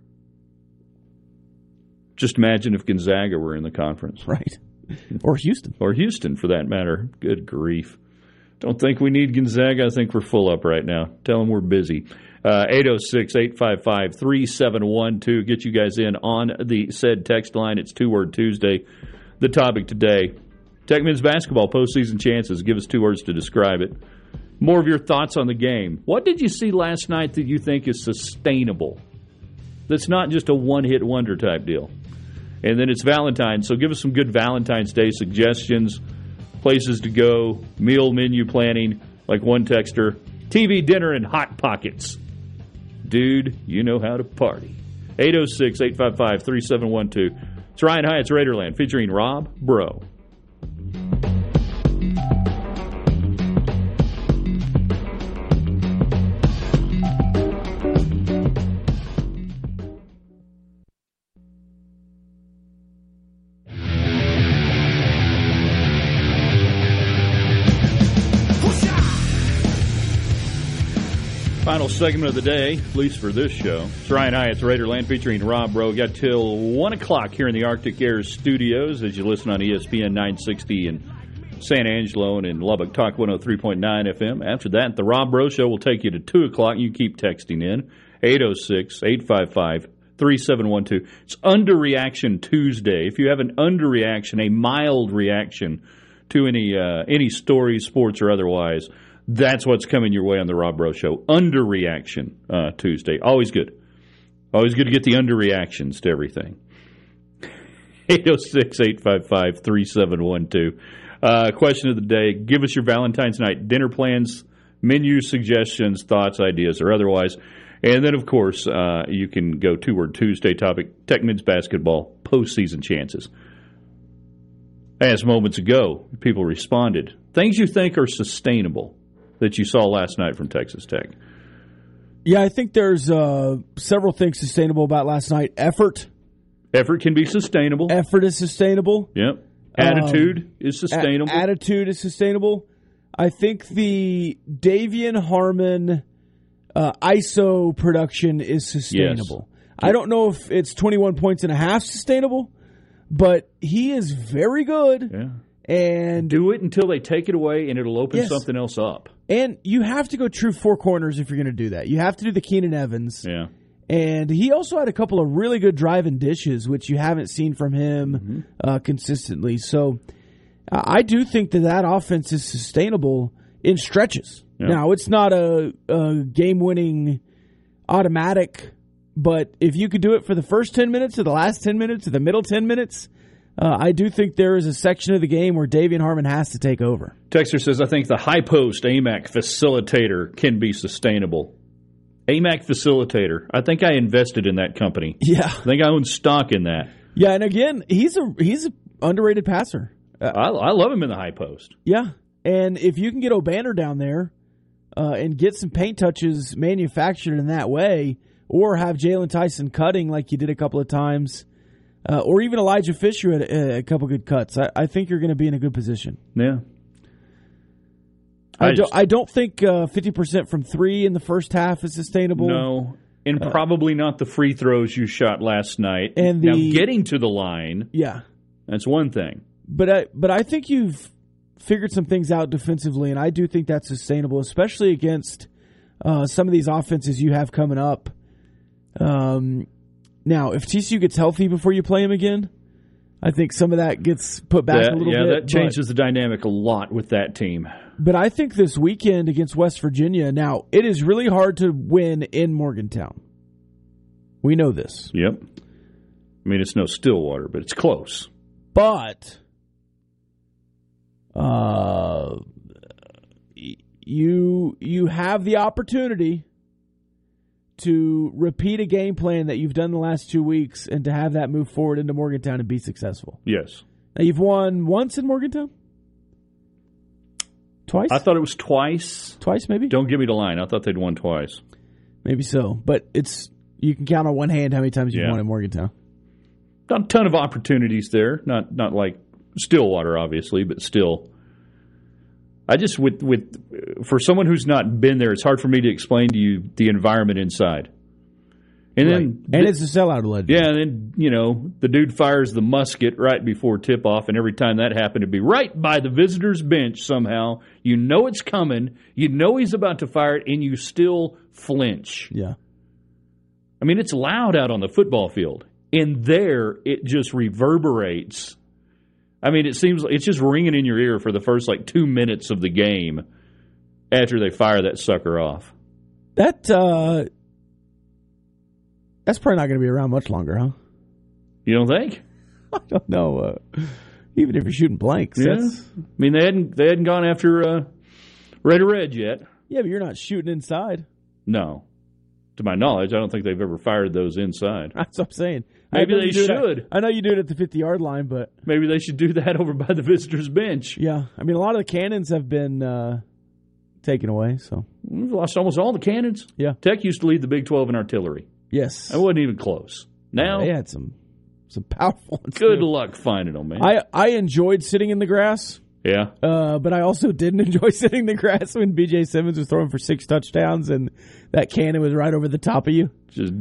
Just imagine if Gonzaga were in the conference. Right. Or Houston. or Houston, for that matter. Good grief. Don't think we need Gonzaga. I think we're full up right now. Tell them we're busy. Uh, 806 855 3712. Get you guys in on the said text line. It's Two Word Tuesday. The topic today Tech men's basketball postseason chances. Give us two words to describe it. More of your thoughts on the game. What did you see last night that you think is sustainable? That's not just a one hit wonder type deal. And then it's Valentine's, so give us some good Valentine's Day suggestions, places to go, meal menu planning, like one texter, TV dinner and hot pockets. Dude, you know how to party. 806 855 3712. It's Ryan Hyatt's Raiderland featuring Rob Bro. Segment of the day, at least for this show. It's Ryan Hyatt's Raiderland featuring Rob Bro. Got till 1 o'clock here in the Arctic Air studios as you listen on ESPN 960 and San Angelo and in Lubbock, Talk 103.9 FM. After that, the Rob Bro Show will take you to 2 o'clock. You keep texting in 806 855 3712. It's Underreaction Tuesday. If you have an underreaction, a mild reaction to any uh, any story, sports or otherwise, that's what's coming your way on the Rob Bro Show. Underreaction uh, Tuesday. Always good. Always good to get the underreactions to everything. [LAUGHS] 806 855 3712. Uh, question of the day Give us your Valentine's night dinner plans, menu suggestions, thoughts, ideas, or otherwise. And then, of course, uh, you can go two word Tuesday topic Tech Mids basketball postseason chances. As moments ago, people responded things you think are sustainable that you saw last night from Texas Tech. Yeah, I think there's uh, several things sustainable about last night. Effort. Effort can be sustainable. Effort is sustainable. Yep. Attitude um, is sustainable. A- attitude is sustainable. I think the De'Vion Harmon uh, ISO production is sustainable. Yes. I don't know if it's 21 points and a half sustainable, but he is very good. Yeah. And do it until they take it away and it'll open yes. something else up. And you have to go true four corners if you're going to do that. You have to do the Keenan Evans. Yeah. And he also had a couple of really good driving dishes, which you haven't seen from him mm-hmm. uh, consistently. So I do think that that offense is sustainable in stretches. Yeah. Now, it's not a, a game winning automatic, but if you could do it for the first 10 minutes or the last 10 minutes or the middle 10 minutes, uh, I do think there is a section of the game where De'Vion Harmon has to take over. Texter says, I think the high post Aimaq facilitator can be sustainable. Aimaq facilitator. I think I invested in that company. Yeah. I think I own stock in that. Yeah, and again, he's a he's an underrated passer. Uh, I, I love him in the high post. Yeah, and if you can get Obanor down there uh, and get some paint touches manufactured in that way, or have Jaylon Tyson cutting like you did a couple of times, uh, or even Elijah Fisher at a, a couple good cuts, I, I think you're going to be in a good position. Yeah. I, I don't. I don't think uh, fifty percent from three in the first half is sustainable. No, and uh, probably not the free throws you shot last night. And the, now getting to the line, yeah, that's one thing. But I, but I think you've figured some things out defensively, and I do think that's sustainable, especially against uh, some of these offenses you have coming up. Um, now, if TCU gets healthy before you play him again, I think some of that gets put back that, a little yeah, bit. Yeah, that changes but, the dynamic a lot with that team. But I think this weekend against West Virginia, now it is really hard to win in Morgantown. We know this. Yep. I mean, it's no Stillwater, but it's close. But uh, you you have the opportunity to repeat a game plan that you've done the last two weeks and to have that move forward into Morgantown and be successful. Yes. Now you've won once in Morgantown. Twice? I thought it was twice. Twice, maybe. Don't give me the line. I thought they'd won twice. Maybe so, but it's you can count on one hand how many times you've yeah. won in Morgantown. Not a ton of opportunities there. Not not like Stillwater, obviously, but still. I just with with for someone who's not been there, it's hard for me to explain to you the environment inside. And right. then and it's a sellout allegedly. Yeah, and then you know the dude fires the musket right before tip off, and every time that happened, to be right by the visitors' bench somehow. You know it's coming. You know he's about to fire it, and you still flinch. Yeah. I mean, it's loud out on the football field, and there it just reverberates. I mean, it seems it's just ringing in your ear for the first like two minutes of the game after they fire that sucker off. That uh, that's probably not going to be around much longer, huh? You don't think? [LAUGHS] I don't know. Uh, even if you're shooting blanks, yeah. I mean, they hadn't they hadn't gone after uh, Red or Red yet. Yeah, but you're not shooting inside. No, to my knowledge, I don't think they've ever fired those inside. [LAUGHS] That's what I'm saying. Maybe they should. I know you do it at the 50 yard line, but maybe they should do that [LAUGHS] over by the visitors' bench. Yeah, I mean, a lot of the cannons have been uh, taken away. So we've lost almost all the cannons. Yeah, Tech used to lead the Big 12 in artillery. Yes, I wasn't even close. Now yeah, they had some some powerful ones. Good too. luck finding them, man. I I enjoyed sitting in the grass. Yeah, uh, but I also [LAUGHS] didn't enjoy sitting in the grass when B.J. Symons was throwing for six touchdowns and that cannon was right over the top of you, just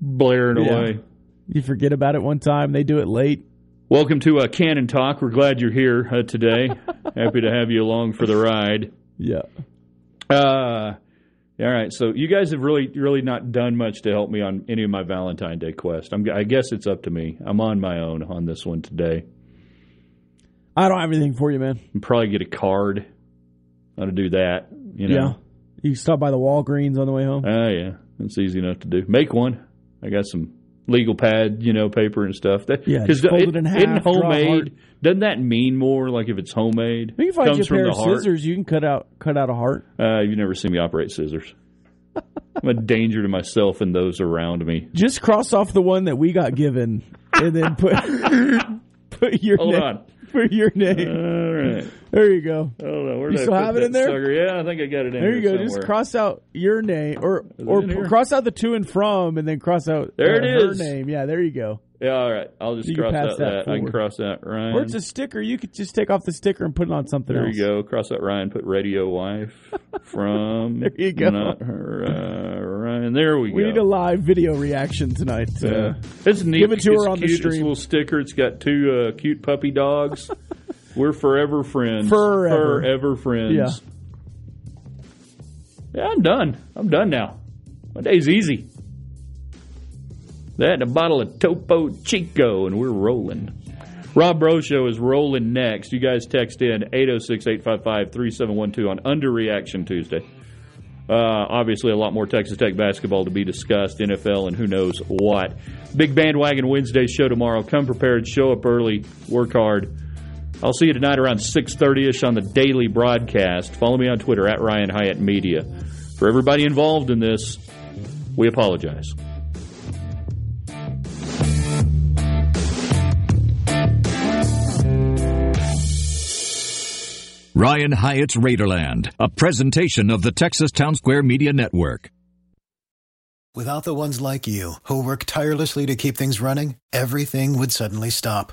blaring yeah. away. You forget about it one time. They do it late. Welcome to uh, Cannon Talk. We're glad you're here uh, today. [LAUGHS] Happy to have you along for the ride. Yeah. Uh, all right. So you guys have really, really not done much to help me on any of my Valentine Day quest. I'm, I guess it's up to me. I'm on my own on this one today. I don't have anything for you, man. I'll probably get a card. How to do that? You know. Yeah. You can stop by the Walgreens on the way home. Oh yeah, it's easy enough to do. Make one. I got some legal pad, you know, paper and stuff. That, Yeah, because fold it in half, isn't draw a heart. homemade. Doesn't that mean more? Like if it's homemade, You can find comes you a from pair the of scissors. You can cut out cut out a heart. Uh, you've never seen me operate scissors. [LAUGHS] I'm a danger to myself and those around me. Just cross off the one that we got given, and then put [LAUGHS] put your Hold name. on. Put your name. All right. There you go. Hold on. Where You did still I put have it in there? sucker? Yeah, I think I got it in There There you go. Just cross out your name, or or cross out the to and from, and then cross out There uh, it her name. Yeah, there you go. Yeah, all right. I'll just You cross out that that. I can cross that Ryan. Or it's a sticker. You could just take off the sticker and put it on something There else. you go. Cross out Ryan. Put radio wife [LAUGHS] from. There you go. Not her. Uh, Ryan. There we, We go. We need a live video reaction tonight. So. Yeah. It's neat. Give it to It's her on the cute. It's a little sticker. It's got two uh, cute puppy dogs. [LAUGHS] We're forever friends. Forever. Forever friends. Yeah. Yeah, I'm done. I'm done now. My day's easy. That and a bottle of Topo Chico, and we're rolling. Rob Bro Show is rolling next. You guys text in 806 855 3712 on Underreaction Tuesday. Uh, obviously, a lot more Texas Tech basketball to be discussed, NFL, and who knows what. Big Bandwagon Wednesday show tomorrow. Come prepared, show up early, work hard. I'll see you tonight around 6.30ish on the daily broadcast. Follow me on Twitter, at Ryan Hyatt Media. For everybody involved in this, we apologize. Ryan Hyatt's Raiderland, a presentation of the Texas Town Square Media Network. Without the ones like you, who work tirelessly to keep things running, everything would suddenly stop.